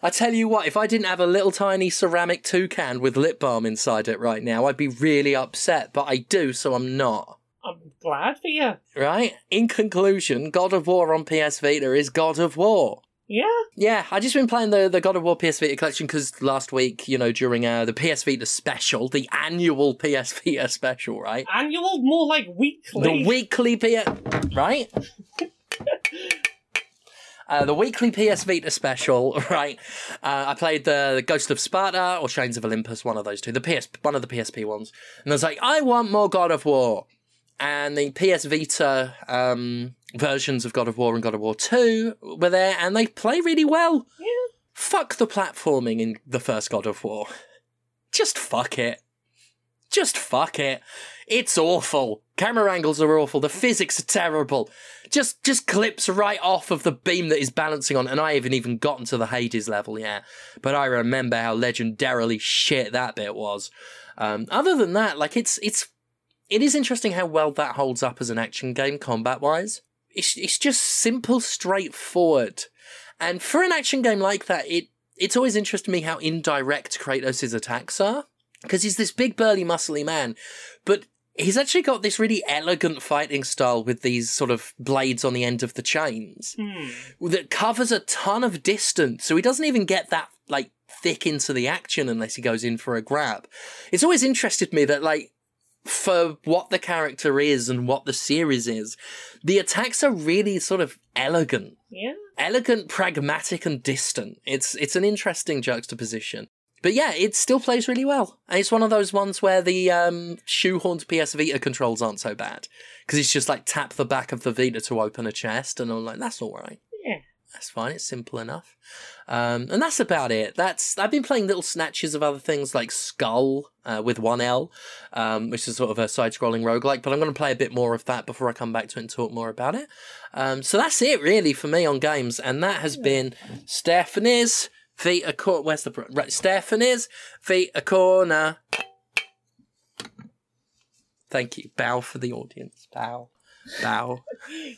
I tell you what, if I didn't have a little tiny ceramic toucan with lip balm inside it right now, I'd be really upset, but I do, so I'm not. I'm glad for you. Right? In conclusion, God of War on PS Vita is God of War. Yeah, Yeah, I just been playing the, the God of War PS Vita collection because last week, you know, during uh, the PS Vita special, the annual PS Vita special, right? annual, more like weekly. The weekly PS, right? Uh, the weekly PS Vita special, right? Uh, I played the, the Ghost of Sparta or Chains of Olympus, one of those two, the PS, one of the PSP ones, and I was like, I want more God of War, and the PS Vita um, versions of God of War and God of War Two were there, and they play really well. Yeah. Fuck the platforming in the first God of War. Just fuck it. just fuck it. It's awful. Camera angles are awful. The physics are terrible. Just just clips right off of the beam that is balancing on, and I haven't even gotten to the Hades level yet. But I remember how legendarily shit that bit was. Um, other than that, like it's it's it is interesting how well that holds up as an action game combat wise. It's it's just simple, straightforward, and for an action game like that, it it's always interested me how indirect Kratos' attacks are because he's this big, burly, muscly man, but he's actually got this really elegant fighting style with these sort of blades on the end of the chains Hmm. that covers a ton of distance. So he doesn't even get that like thick into the action unless he goes in for a grab. It's always interested me that like for what the character is and what the series is, the attacks are really sort of elegant. Yeah. Elegant, pragmatic, and distant. It's it's an interesting juxtaposition. But yeah, it still plays really well. And it's one of those ones where the um, shoehorned PS Vita controls aren't so bad. Because it's just like tap the back of the Vita to open a chest, and I'm like, that's all right. Yeah. That's fine. It's simple enough. Um, and that's about it. That's I've been playing little snatches of other things like Skul uh, with one L, um, which is sort of a side-scrolling roguelike. But I'm going to play a bit more of that before I come back to it and talk more about it. Um, so that's it really for me on games, and that has been Stephanie's Vita Corner. Where's the right? Stephanie's Vita Corner. Thank you. Bow for the audience. Bow. Bow.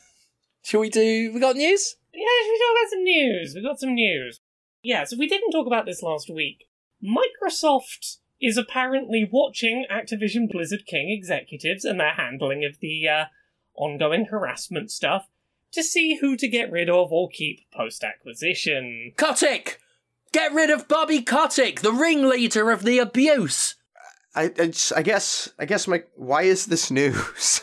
Shall we do? We got news? Yeah, should we talk about some news? We got some news. Yeah, so we didn't talk about this last week. Microsoft is apparently watching Activision Blizzard King executives and their handling of the uh, ongoing harassment stuff to see who to get rid of or keep post acquisition. Kotick! Get rid of Bobby Kotick, the ringleader of the abuse. I, I, I guess I guess my why is this news?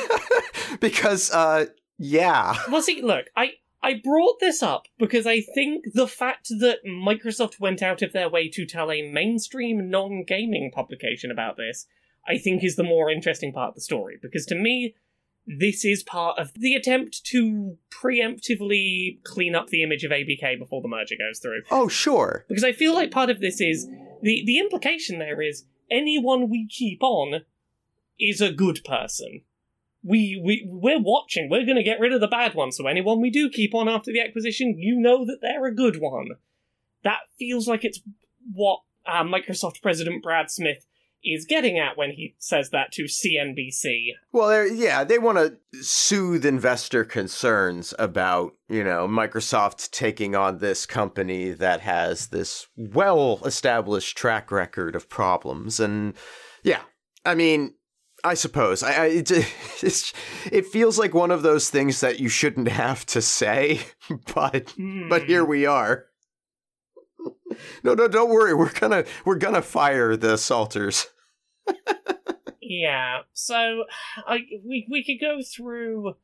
because uh yeah. Well, see, look, I I brought this up because I think the fact that Microsoft went out of their way to tell a mainstream non-gaming publication about this, I think is the more interesting part of the story. Because to me, this is part of the attempt to preemptively clean up the image of ABK before the merger goes through. Oh sure. Because I feel like part of this is the the implication there is anyone we keep on is a good person. We we we're watching. We're going to get rid of the bad ones. So anyone we do keep on after the acquisition, you know that they're a good one. That feels like it's what uh, Microsoft President Brad Smith is getting at when he says that to CNBC. Well, yeah, they want to soothe investor concerns about, you know, Microsoft taking on this company that has this well established track record of problems. And yeah, I mean, I suppose. I, I it, it's, it feels like one of those things that you shouldn't have to say, but but hmm. here we are. No, no, don't worry. We're gonna we're gonna fire the Salters. Yeah, so I we we could go through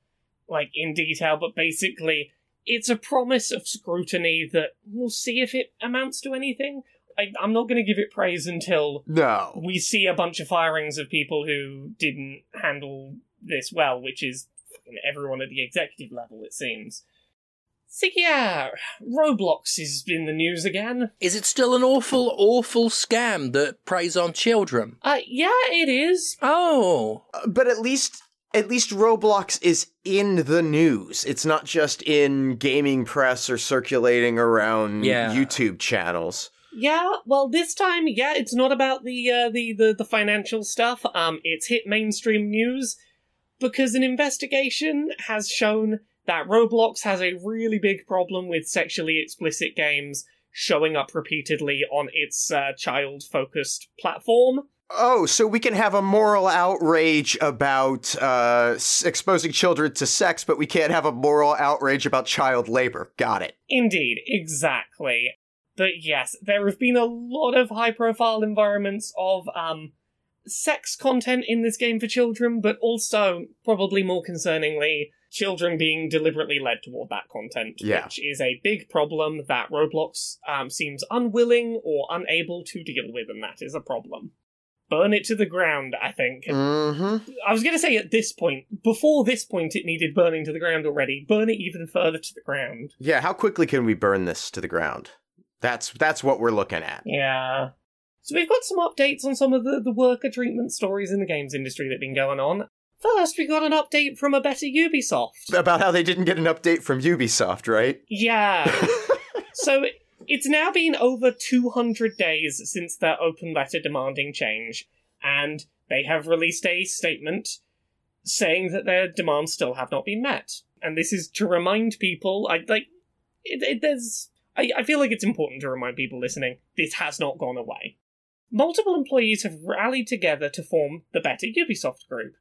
like in detail, but basically it's a promise of scrutiny that we'll see if it amounts to anything. I, I'm not going to give it praise until No. we see a bunch of firings of people who didn't handle this well, which is everyone at the executive level, it seems. So yeah, Roblox is in the news again. Is it still an awful, awful scam that preys on children? Uh, yeah, it is. Oh. Uh, but at least at least Roblox is in the news. It's not just in gaming press or circulating around Yeah. YouTube channels. Yeah, well, this time, yeah, it's not about the uh, the, the the financial stuff. Um, it's hit mainstream news because an investigation has shown that Roblox has a really big problem with sexually explicit games showing up repeatedly on its uh, child-focused platform. Oh, so we can have a moral outrage about uh, s- exposing children to sex, but we can't have a moral outrage about child labor. Got it. Indeed, exactly. But yes, there have been a lot of high profile environments of um sex content in this game for children, but also, probably more concerningly, children being deliberately led toward that content, Yeah. which is a big problem that Roblox um, seems unwilling or unable to deal with, and that is a problem. Burn it to the ground, I think. Mm-hmm. I was going to say at this point, before this point, it needed burning to the ground already. Burn it even further to the ground. Yeah, how quickly can we burn this to the ground? That's that's what we're looking at. Yeah. So we've got some updates on some of the, the worker treatment stories in the games industry that have been going on. First, we got an update from a better Ubisoft. About how they didn't get an update from Ubisoft, right? Yeah. so it's now been over 200 days since their open letter demanding change, and they have released a statement saying that their demands still have not been met. And this is to remind people, I like, it, it, there's, I, I feel like it's important to remind people listening, this has not gone away. Multiple employees have rallied together to form the Better Ubisoft Group,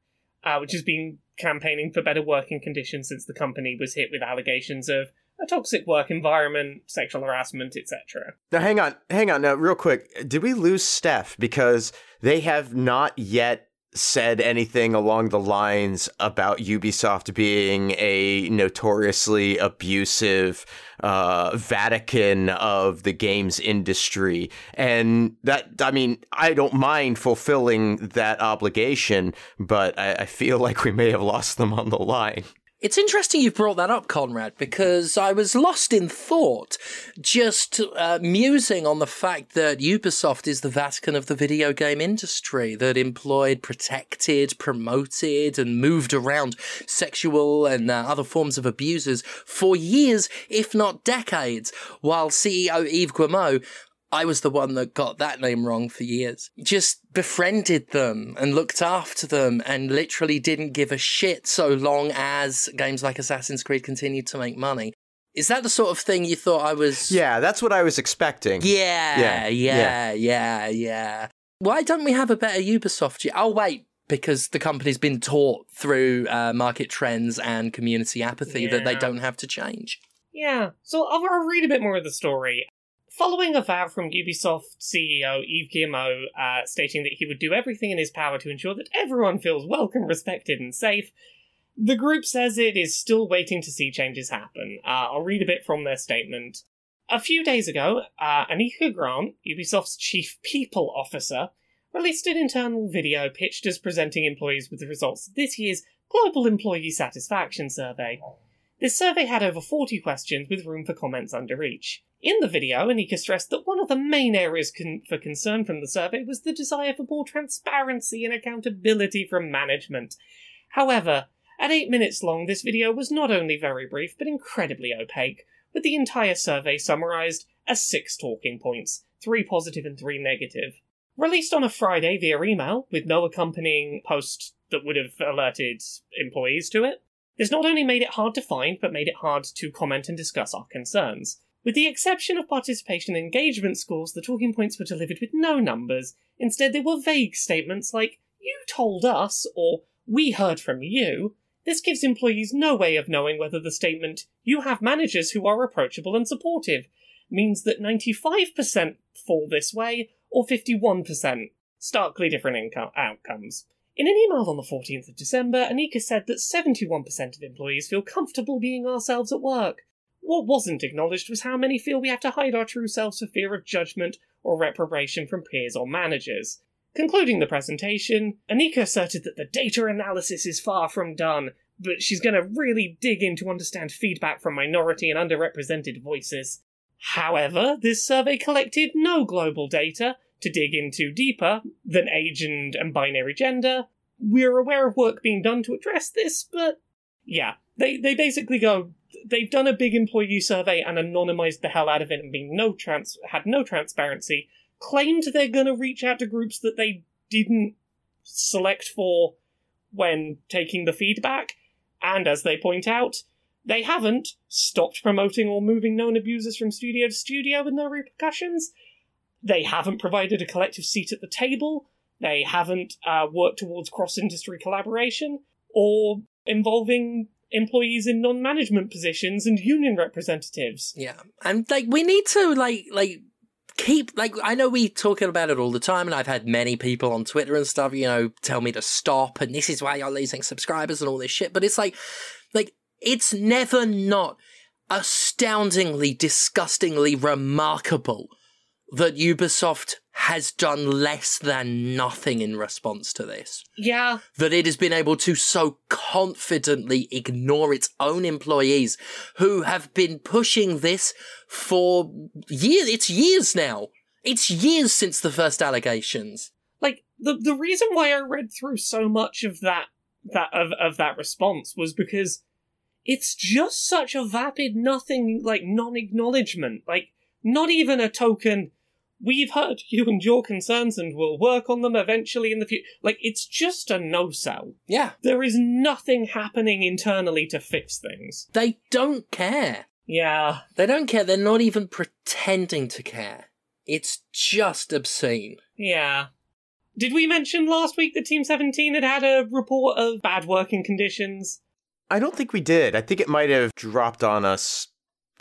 uh, which has been campaigning for better working conditions since the company was hit with allegations of a toxic work environment, sexual harassment, etc. Now, hang on, hang on. Now, real quick, did we lose Steph because they have not yet said anything along the lines about Ubisoft being a notoriously abusive uh, Vatican of the games industry. And that, I mean, I don't mind fulfilling that obligation, but I, I feel like we may have lost them on the line. It's interesting you've brought that up, Conrad, because I was lost in thought, just uh, musing on the fact that Ubisoft is the Vatican of the video game industry that employed, protected, promoted, and moved around sexual and uh, other forms of abusers for years, if not decades, while CEO Yves Guillemot I was the one that got that name wrong for years. Just befriended them and looked after them and literally didn't give a shit so long as games like Assassin's Creed continued to make money. Is that the sort of thing you thought I was? Yeah, that's what I was expecting. Yeah, yeah, yeah, yeah, yeah. yeah. Why don't we have a better Ubisoft? I'll wait because the company's been taught through uh, market trends and community apathy yeah. that they don't have to change. Yeah. So I'll, I'll read a bit more of the story. Following a vow from Ubisoft CEO Yves Guillemot uh, stating that he would do everything in his power to ensure that everyone feels welcome, respected, and safe, the group says it is still waiting to see changes happen. Uh, I'll read a bit from their statement. A few days ago, uh, Anika Grant, Ubisoft's chief people officer, released an internal video pitched as presenting employees with the results of this year's Global Employee Satisfaction Survey. This survey had over 40 questions with room for comments under each. In the video, Anika stressed that one of the main areas con- for concern from the survey was the desire for more transparency and accountability from management. However, at 8 minutes long, this video was not only very brief, but incredibly opaque, with the entire survey summarised as six talking points, three positive and three negative. Released on a Friday via email, with no accompanying post that would have alerted employees to it, this not only made it hard to find, but made it hard to comment and discuss our concerns. With the exception of participation and engagement scores, the talking points were delivered with no numbers. Instead, they were vague statements like, You told us, or We heard from you. This gives employees no way of knowing whether the statement, You have managers who are approachable and supportive, means that 95% fall this way, or 51%. Starkly different inco- outcomes. In an email on the 14th of December, Anika said that 71% of employees feel comfortable being ourselves at work. What wasn't acknowledged was how many feel we have to hide our true selves for fear of judgment or reprobation from peers or managers. Concluding the presentation, Anika asserted that the data analysis is far from done, but she's going to really dig in to understand feedback from minority and underrepresented voices. However, this survey collected no global data, to dig into deeper than age and, and binary gender. We're aware of work being done to address this, but yeah, they, they basically go, they've done a big employee survey and anonymized the hell out of it and been no trans, had no transparency, claimed they're gonna reach out to groups that they didn't select for when taking the feedback, and as they point out, they haven't stopped promoting or moving known abusers from studio to studio with no repercussions. They haven't provided a collective seat at the table. They haven't uh, worked towards cross industry collaboration or involving employees in non-management positions and union representatives. Yeah. And like we need to like like keep like I know we talking about it all the time and I've had many people on Twitter and stuff, you know, tell me to stop and this is why you're losing subscribers and all this shit, but it's like like it's never not astoundingly disgustingly remarkable that Ubisoft has done less than nothing in response to this. Yeah. That it has been able to so confidently ignore its own employees who have been pushing this for years. It's years now. It's years since the first allegations. Like the the reason why I read through so much of that that of of that response was because it's just such a vapid nothing like non-acknowledgement like not even a token we've heard you and your concerns and we'll work on them eventually in the future like it's just a no sell Yeah. there is nothing happening internally to fix things They don't care. yeah They don't care. They're not even pretending to care. It's just obscene. yeah did we mention last week that team 17 had had a report of bad working conditions I don't think we did. I think it might have dropped on us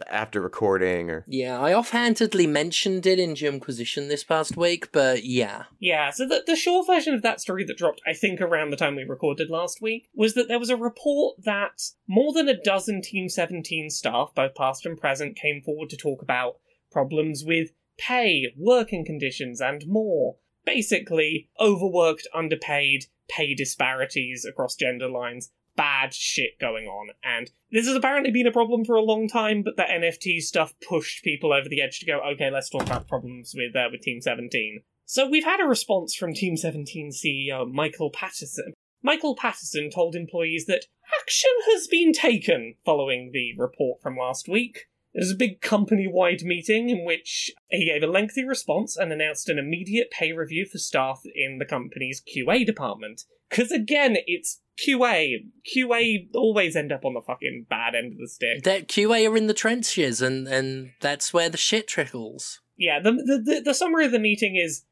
after recording or Yeah, I offhandedly mentioned it in Jimquisition this past week, but yeah. Yeah, so the, the short version of that story that dropped, I think, around the time we recorded last week, was that there was a report that more than a dozen Team 17 staff, both past and present, came forward to talk about problems with pay, working conditions, and more. Basically, overworked, underpaid, pay disparities across gender lines, bad shit going on. And this has apparently been a problem for a long time, but the NFT stuff pushed people over the edge to go, okay, let's talk about problems with uh, with Team 17. So we've had a response from Team 17 CEO Michael Pattison. Michael Pattison told employees that action has been taken following the report from last week. There was a big company wide meeting in which he gave a lengthy response and announced an immediate pay review for staff in the company's QA department. Because again, it's QA. QA always end up on the fucking bad end of the stick. That QA are in the trenches, and, and that's where the shit trickles. yeah, the, the the the summary of the meeting is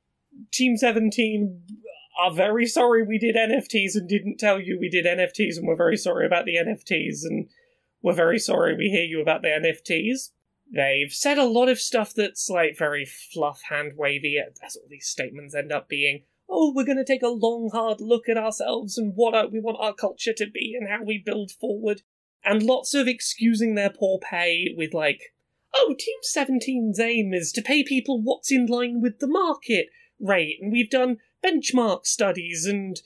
Team Seventeen are very sorry we did NFTs and didn't tell you we did NFTs, and we're very sorry about the NFTs, and we're very sorry we hear you about the NFTs. They've said a lot of stuff that's like very fluff, hand wavy, uh, as all these statements end up being. Oh, we're going to take a long, hard look at ourselves and what our, we want our culture to be and how we build forward. And lots of excusing their poor pay with like, oh, Team 17's aim is to pay people what's in line with the market rate, and we've done benchmark studies and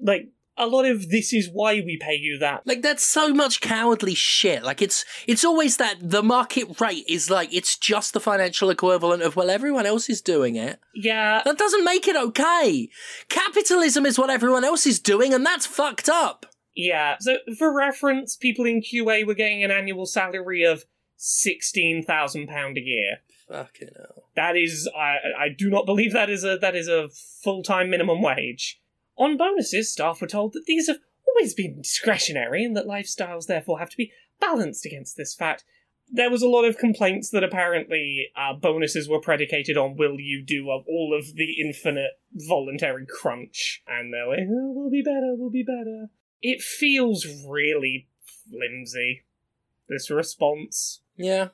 like a lot of this is why we pay you that. Like that's so much cowardly shit. Like it's it's always that the market rate is like it's just the financial equivalent of well everyone else is doing it. Yeah, That doesn't make it okay. Capitalism is what everyone else is doing and that's fucked up. yeah. So for reference, people in QA were getting an annual salary of sixteen thousand pound a year. Fucking hell. That is, I I do not believe that is a that is a full time minimum wage. On bonuses, staff were told that these have always been discretionary and that lifestyles therefore have to be balanced against this fact. There was a lot of complaints that apparently uh, bonuses were predicated on will you do of all of the infinite voluntary crunch, and they're like, oh, we'll be better, we'll be better. It feels really flimsy. This response, Yeah.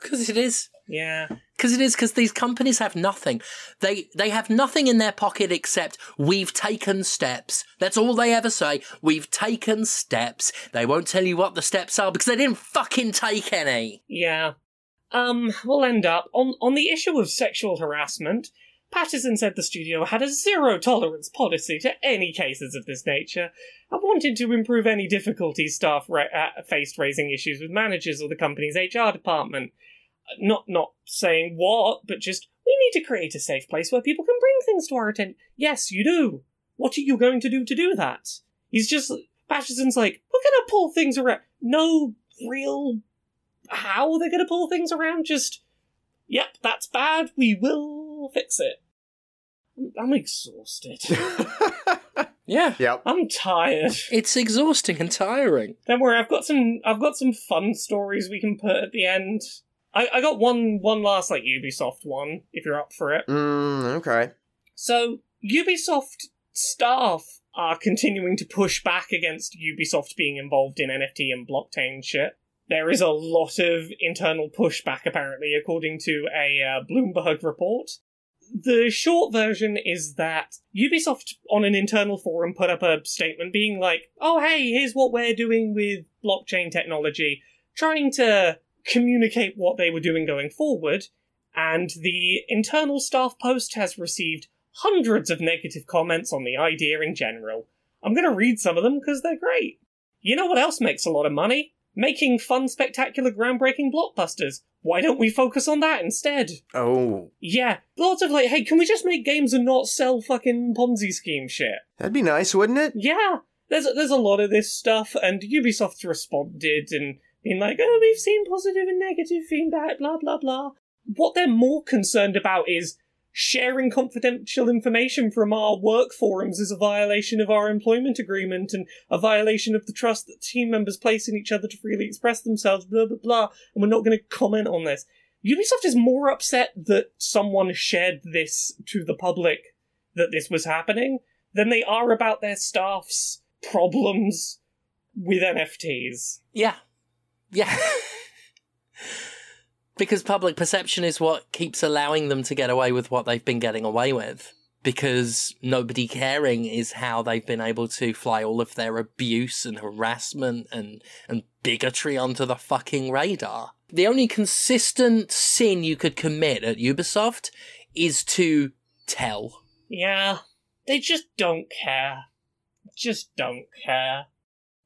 Because it is. Yeah. Because it is because these companies have nothing. They they have nothing in their pocket except we've taken steps. That's all they ever say. We've taken steps. They won't tell you what the steps are because they didn't fucking take any. Yeah. Um, we'll end up on on the issue of sexual harassment. Pattison said the studio had a zero tolerance policy to any cases of this nature and wanted to improve any difficulties staff ra- uh, faced raising issues with managers or the company's HR department. Uh, Not not saying what, but just we need to create a safe place where people can bring things to our attention. Yes, you do. What are you going to do to do that? He's just Pattison's like we're gonna pull things around. No real how they're going to pull things around. Just, yep, that's bad. We will fix it. I'm, I'm exhausted. Yeah. yep. I'm tired. It's exhausting and tiring. Don't worry, I've got some. I've got some fun stories we can put at the end. I, I got one one last like Ubisoft one. If you're up for it. Mm, okay. So Ubisoft staff are continuing to push back against Ubisoft being involved in NFT and blockchain shit. There is a lot of internal pushback, apparently, according to a uh, Bloomberg report. The short version is that Ubisoft, on an internal forum, put up a statement being like, oh, hey, here's what we're doing with blockchain technology, trying to communicate what they were doing going forward. And the internal staff post has received hundreds of negative comments on the idea in general. I'm going to read some of them because they're great. You know what else makes a lot of money? making fun, spectacular, groundbreaking blockbusters. Why don't we focus on that instead? Oh, Yeah, lots of like, hey, can we just make games and not sell fucking Ponzi scheme shit? that'd be nice, wouldn't it? Yeah, there's there's a lot of this stuff, and Ubisoft's responded and been like, oh, we've seen positive and negative feedback, blah blah blah. What they're more concerned about is sharing confidential information from our work forums is a violation of our employment agreement and a violation of the trust that team members place in each other to freely express themselves, blah blah blah, and we're not going to comment on this. Ubisoft is more upset that someone shared this to the public that this was happening than they are about their staff's problems with NFTs. Yeah. Yeah. because public perception is what keeps allowing them to get away with what they've been getting away with. Because nobody caring is how they've been able to fly all of their abuse and harassment and, and bigotry onto the fucking radar. The only consistent sin you could commit at Ubisoft is to tell. Yeah, they just don't care. Just don't care.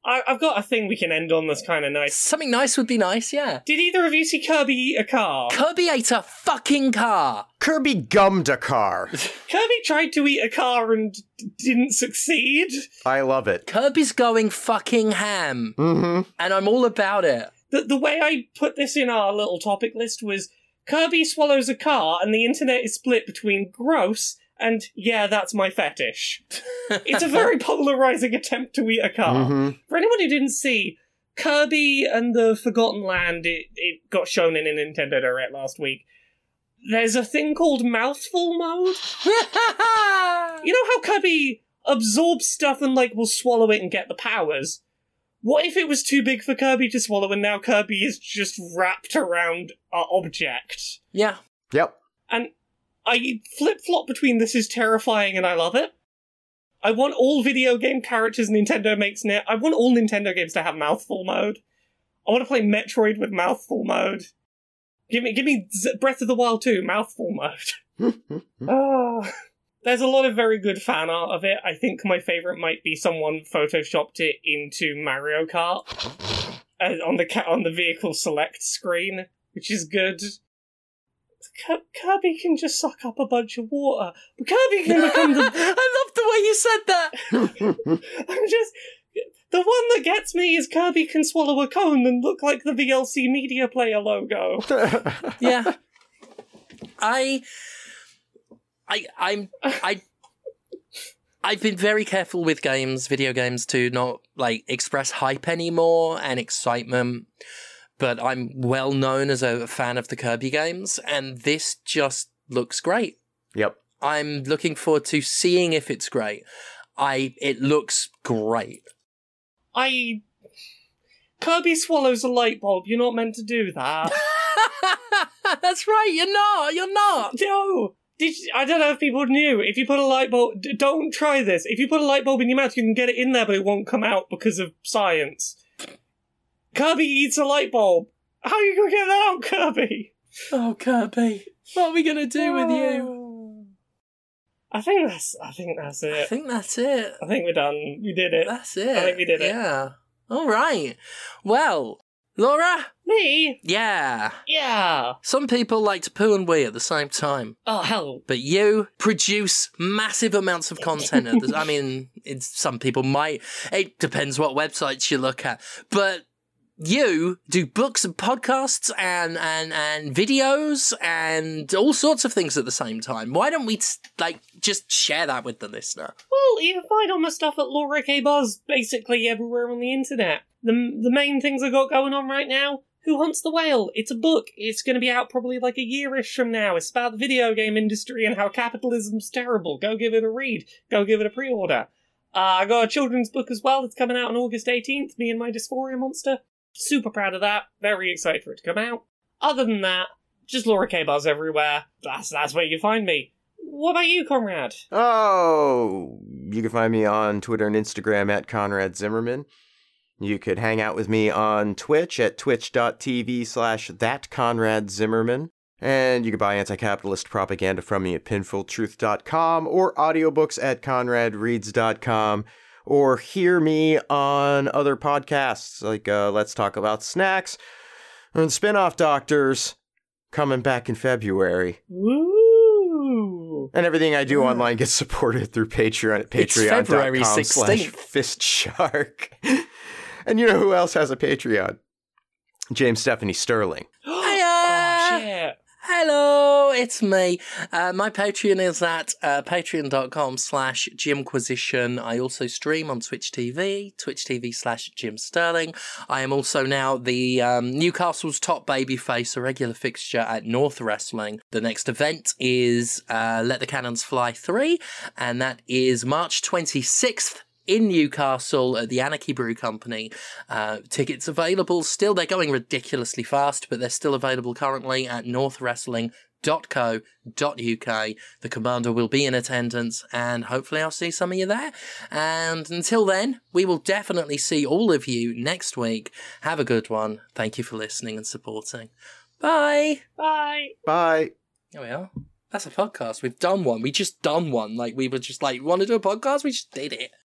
I, I've got a thing we can end on that's kind of nice. Something nice would be nice, yeah. Did either of you see Kirby eat a car? Kirby ate a fucking car. Kirby gummed a car. Kirby tried to eat a car and d- didn't succeed. I love it. Kirby's going fucking ham. Mm-hmm. And I'm all about it. The, the way I put this in our little topic list was Kirby swallows a car and the internet is split between gross and yeah, that's my fetish. It's a very polarizing attempt to eat a car. Mm-hmm. For anyone who didn't see, Kirby and the Forgotten Land, it, it got shown in a Nintendo Direct last week. There's a thing called mouthful mode. You know how Kirby absorbs stuff and like will swallow it and get the powers? What if it was too big for Kirby to swallow and now Kirby is just wrapped around an object? yeah. Yep. And I flip flop between this is terrifying and I love it. I want all video game characters Nintendo makes now. I want all Nintendo games to have mouthful mode. I want to play Metroid with mouthful mode. Give me, give me Z- Breath of the Wild 2 mouthful mode. Ah. There's a lot of very good fan art of it. I think my favorite might be someone photoshopped it into Mario Kart uh, on the ca- on the vehicle select screen, which is good. K- Kirby can just suck up a bunch of water, but Kirby can become the. I love the way you said that. I'm just. The one that gets me is Kirby can swallow a cone and look like the VLC Media Player logo. Yeah. I I I'm I I've been very careful with games, video games, to not like express hype anymore and excitement. But I'm well known as a fan of the Kirby games, and this just looks great. yep. I'm looking forward to seeing if it's great. I it looks great. I. Kirby swallows a light bulb. You're not meant to do that. That's right. You're not. You're not. no! Did you- I don't know if people knew. If you put a light bulb, don't try this. If you put a light bulb in your mouth, you can get it in there, but it won't come out because of science. Kirby eats a light bulb. How are you gonna get that out, Kirby? Oh, Kirby, what are we gonna do with you? Oh. I think that's. I think that's it. I think that's it. I think we're done. We did it. That's it. I think we did it. Yeah. All right. Well, Laura. Me? Yeah. Yeah. Some people like to poo and wee at the same time, Oh hell. but you produce massive amounts of content. I mean, it's, some people might. It depends what websites you look at, but you do books and podcasts and and and videos and all sorts of things at the same time. Why don't we like just share that with the listener? Well, you can find all my stuff at Laura K Buzz basically everywhere on the internet. The the main things I got going on right now. Who Hunts the Whale? It's a book. It's going to be out probably like a yearish from now. It's about the video game industry and how capitalism's terrible. Go give it a read. Go give it a pre-order. Uh, I got a children's book as well. It's coming out on August 18th. Me and my Dysphoria Monster. Super proud of that. Very excited for it to come out. Other than that, just Laura K Buzz everywhere. That's that's where you find me. What about you, Conrad? Oh, you can find me on Twitter and Instagram at Conrad Zimmerman. You could hang out with me on Twitch at twitch.tv slash that Conrad Zimmerman. And you can buy anti-capitalist propaganda from me at pinfultruth.com or audiobooks at conradreads.com or hear me on other podcasts like uh, Let's Talk About Snacks and Spinoff Doctors coming back in February. Woo! And everything I do online gets supported through Patreon at patreon.com slash 16th. fistshark. and you know who else has a Patreon? James Stephanie Sterling. Hello, it's me. Uh, my Patreon is at uh, patreon.com slash Jimquisition. I also stream on Twitch TV, Twitch TV slash Jim Sterling. I am also now the um, Newcastle's top babyface, a regular fixture at North Wrestling. The next event is uh, Let the Cannons Fly 3, and that is March 26th in Newcastle at the Anarchy Brew Company. Uh, tickets available still. They're going ridiculously fast, but they're still available currently at northwrestling.co.uk. The commander will be in attendance, and hopefully, I'll see some of you there. And until then, we will definitely see all of you next week. Have a good one. Thank you for listening and supporting. Bye. Bye. Bye. There we are. That's a podcast. We've done one. We just done one. Like we were just like, want to do a podcast? We just did it.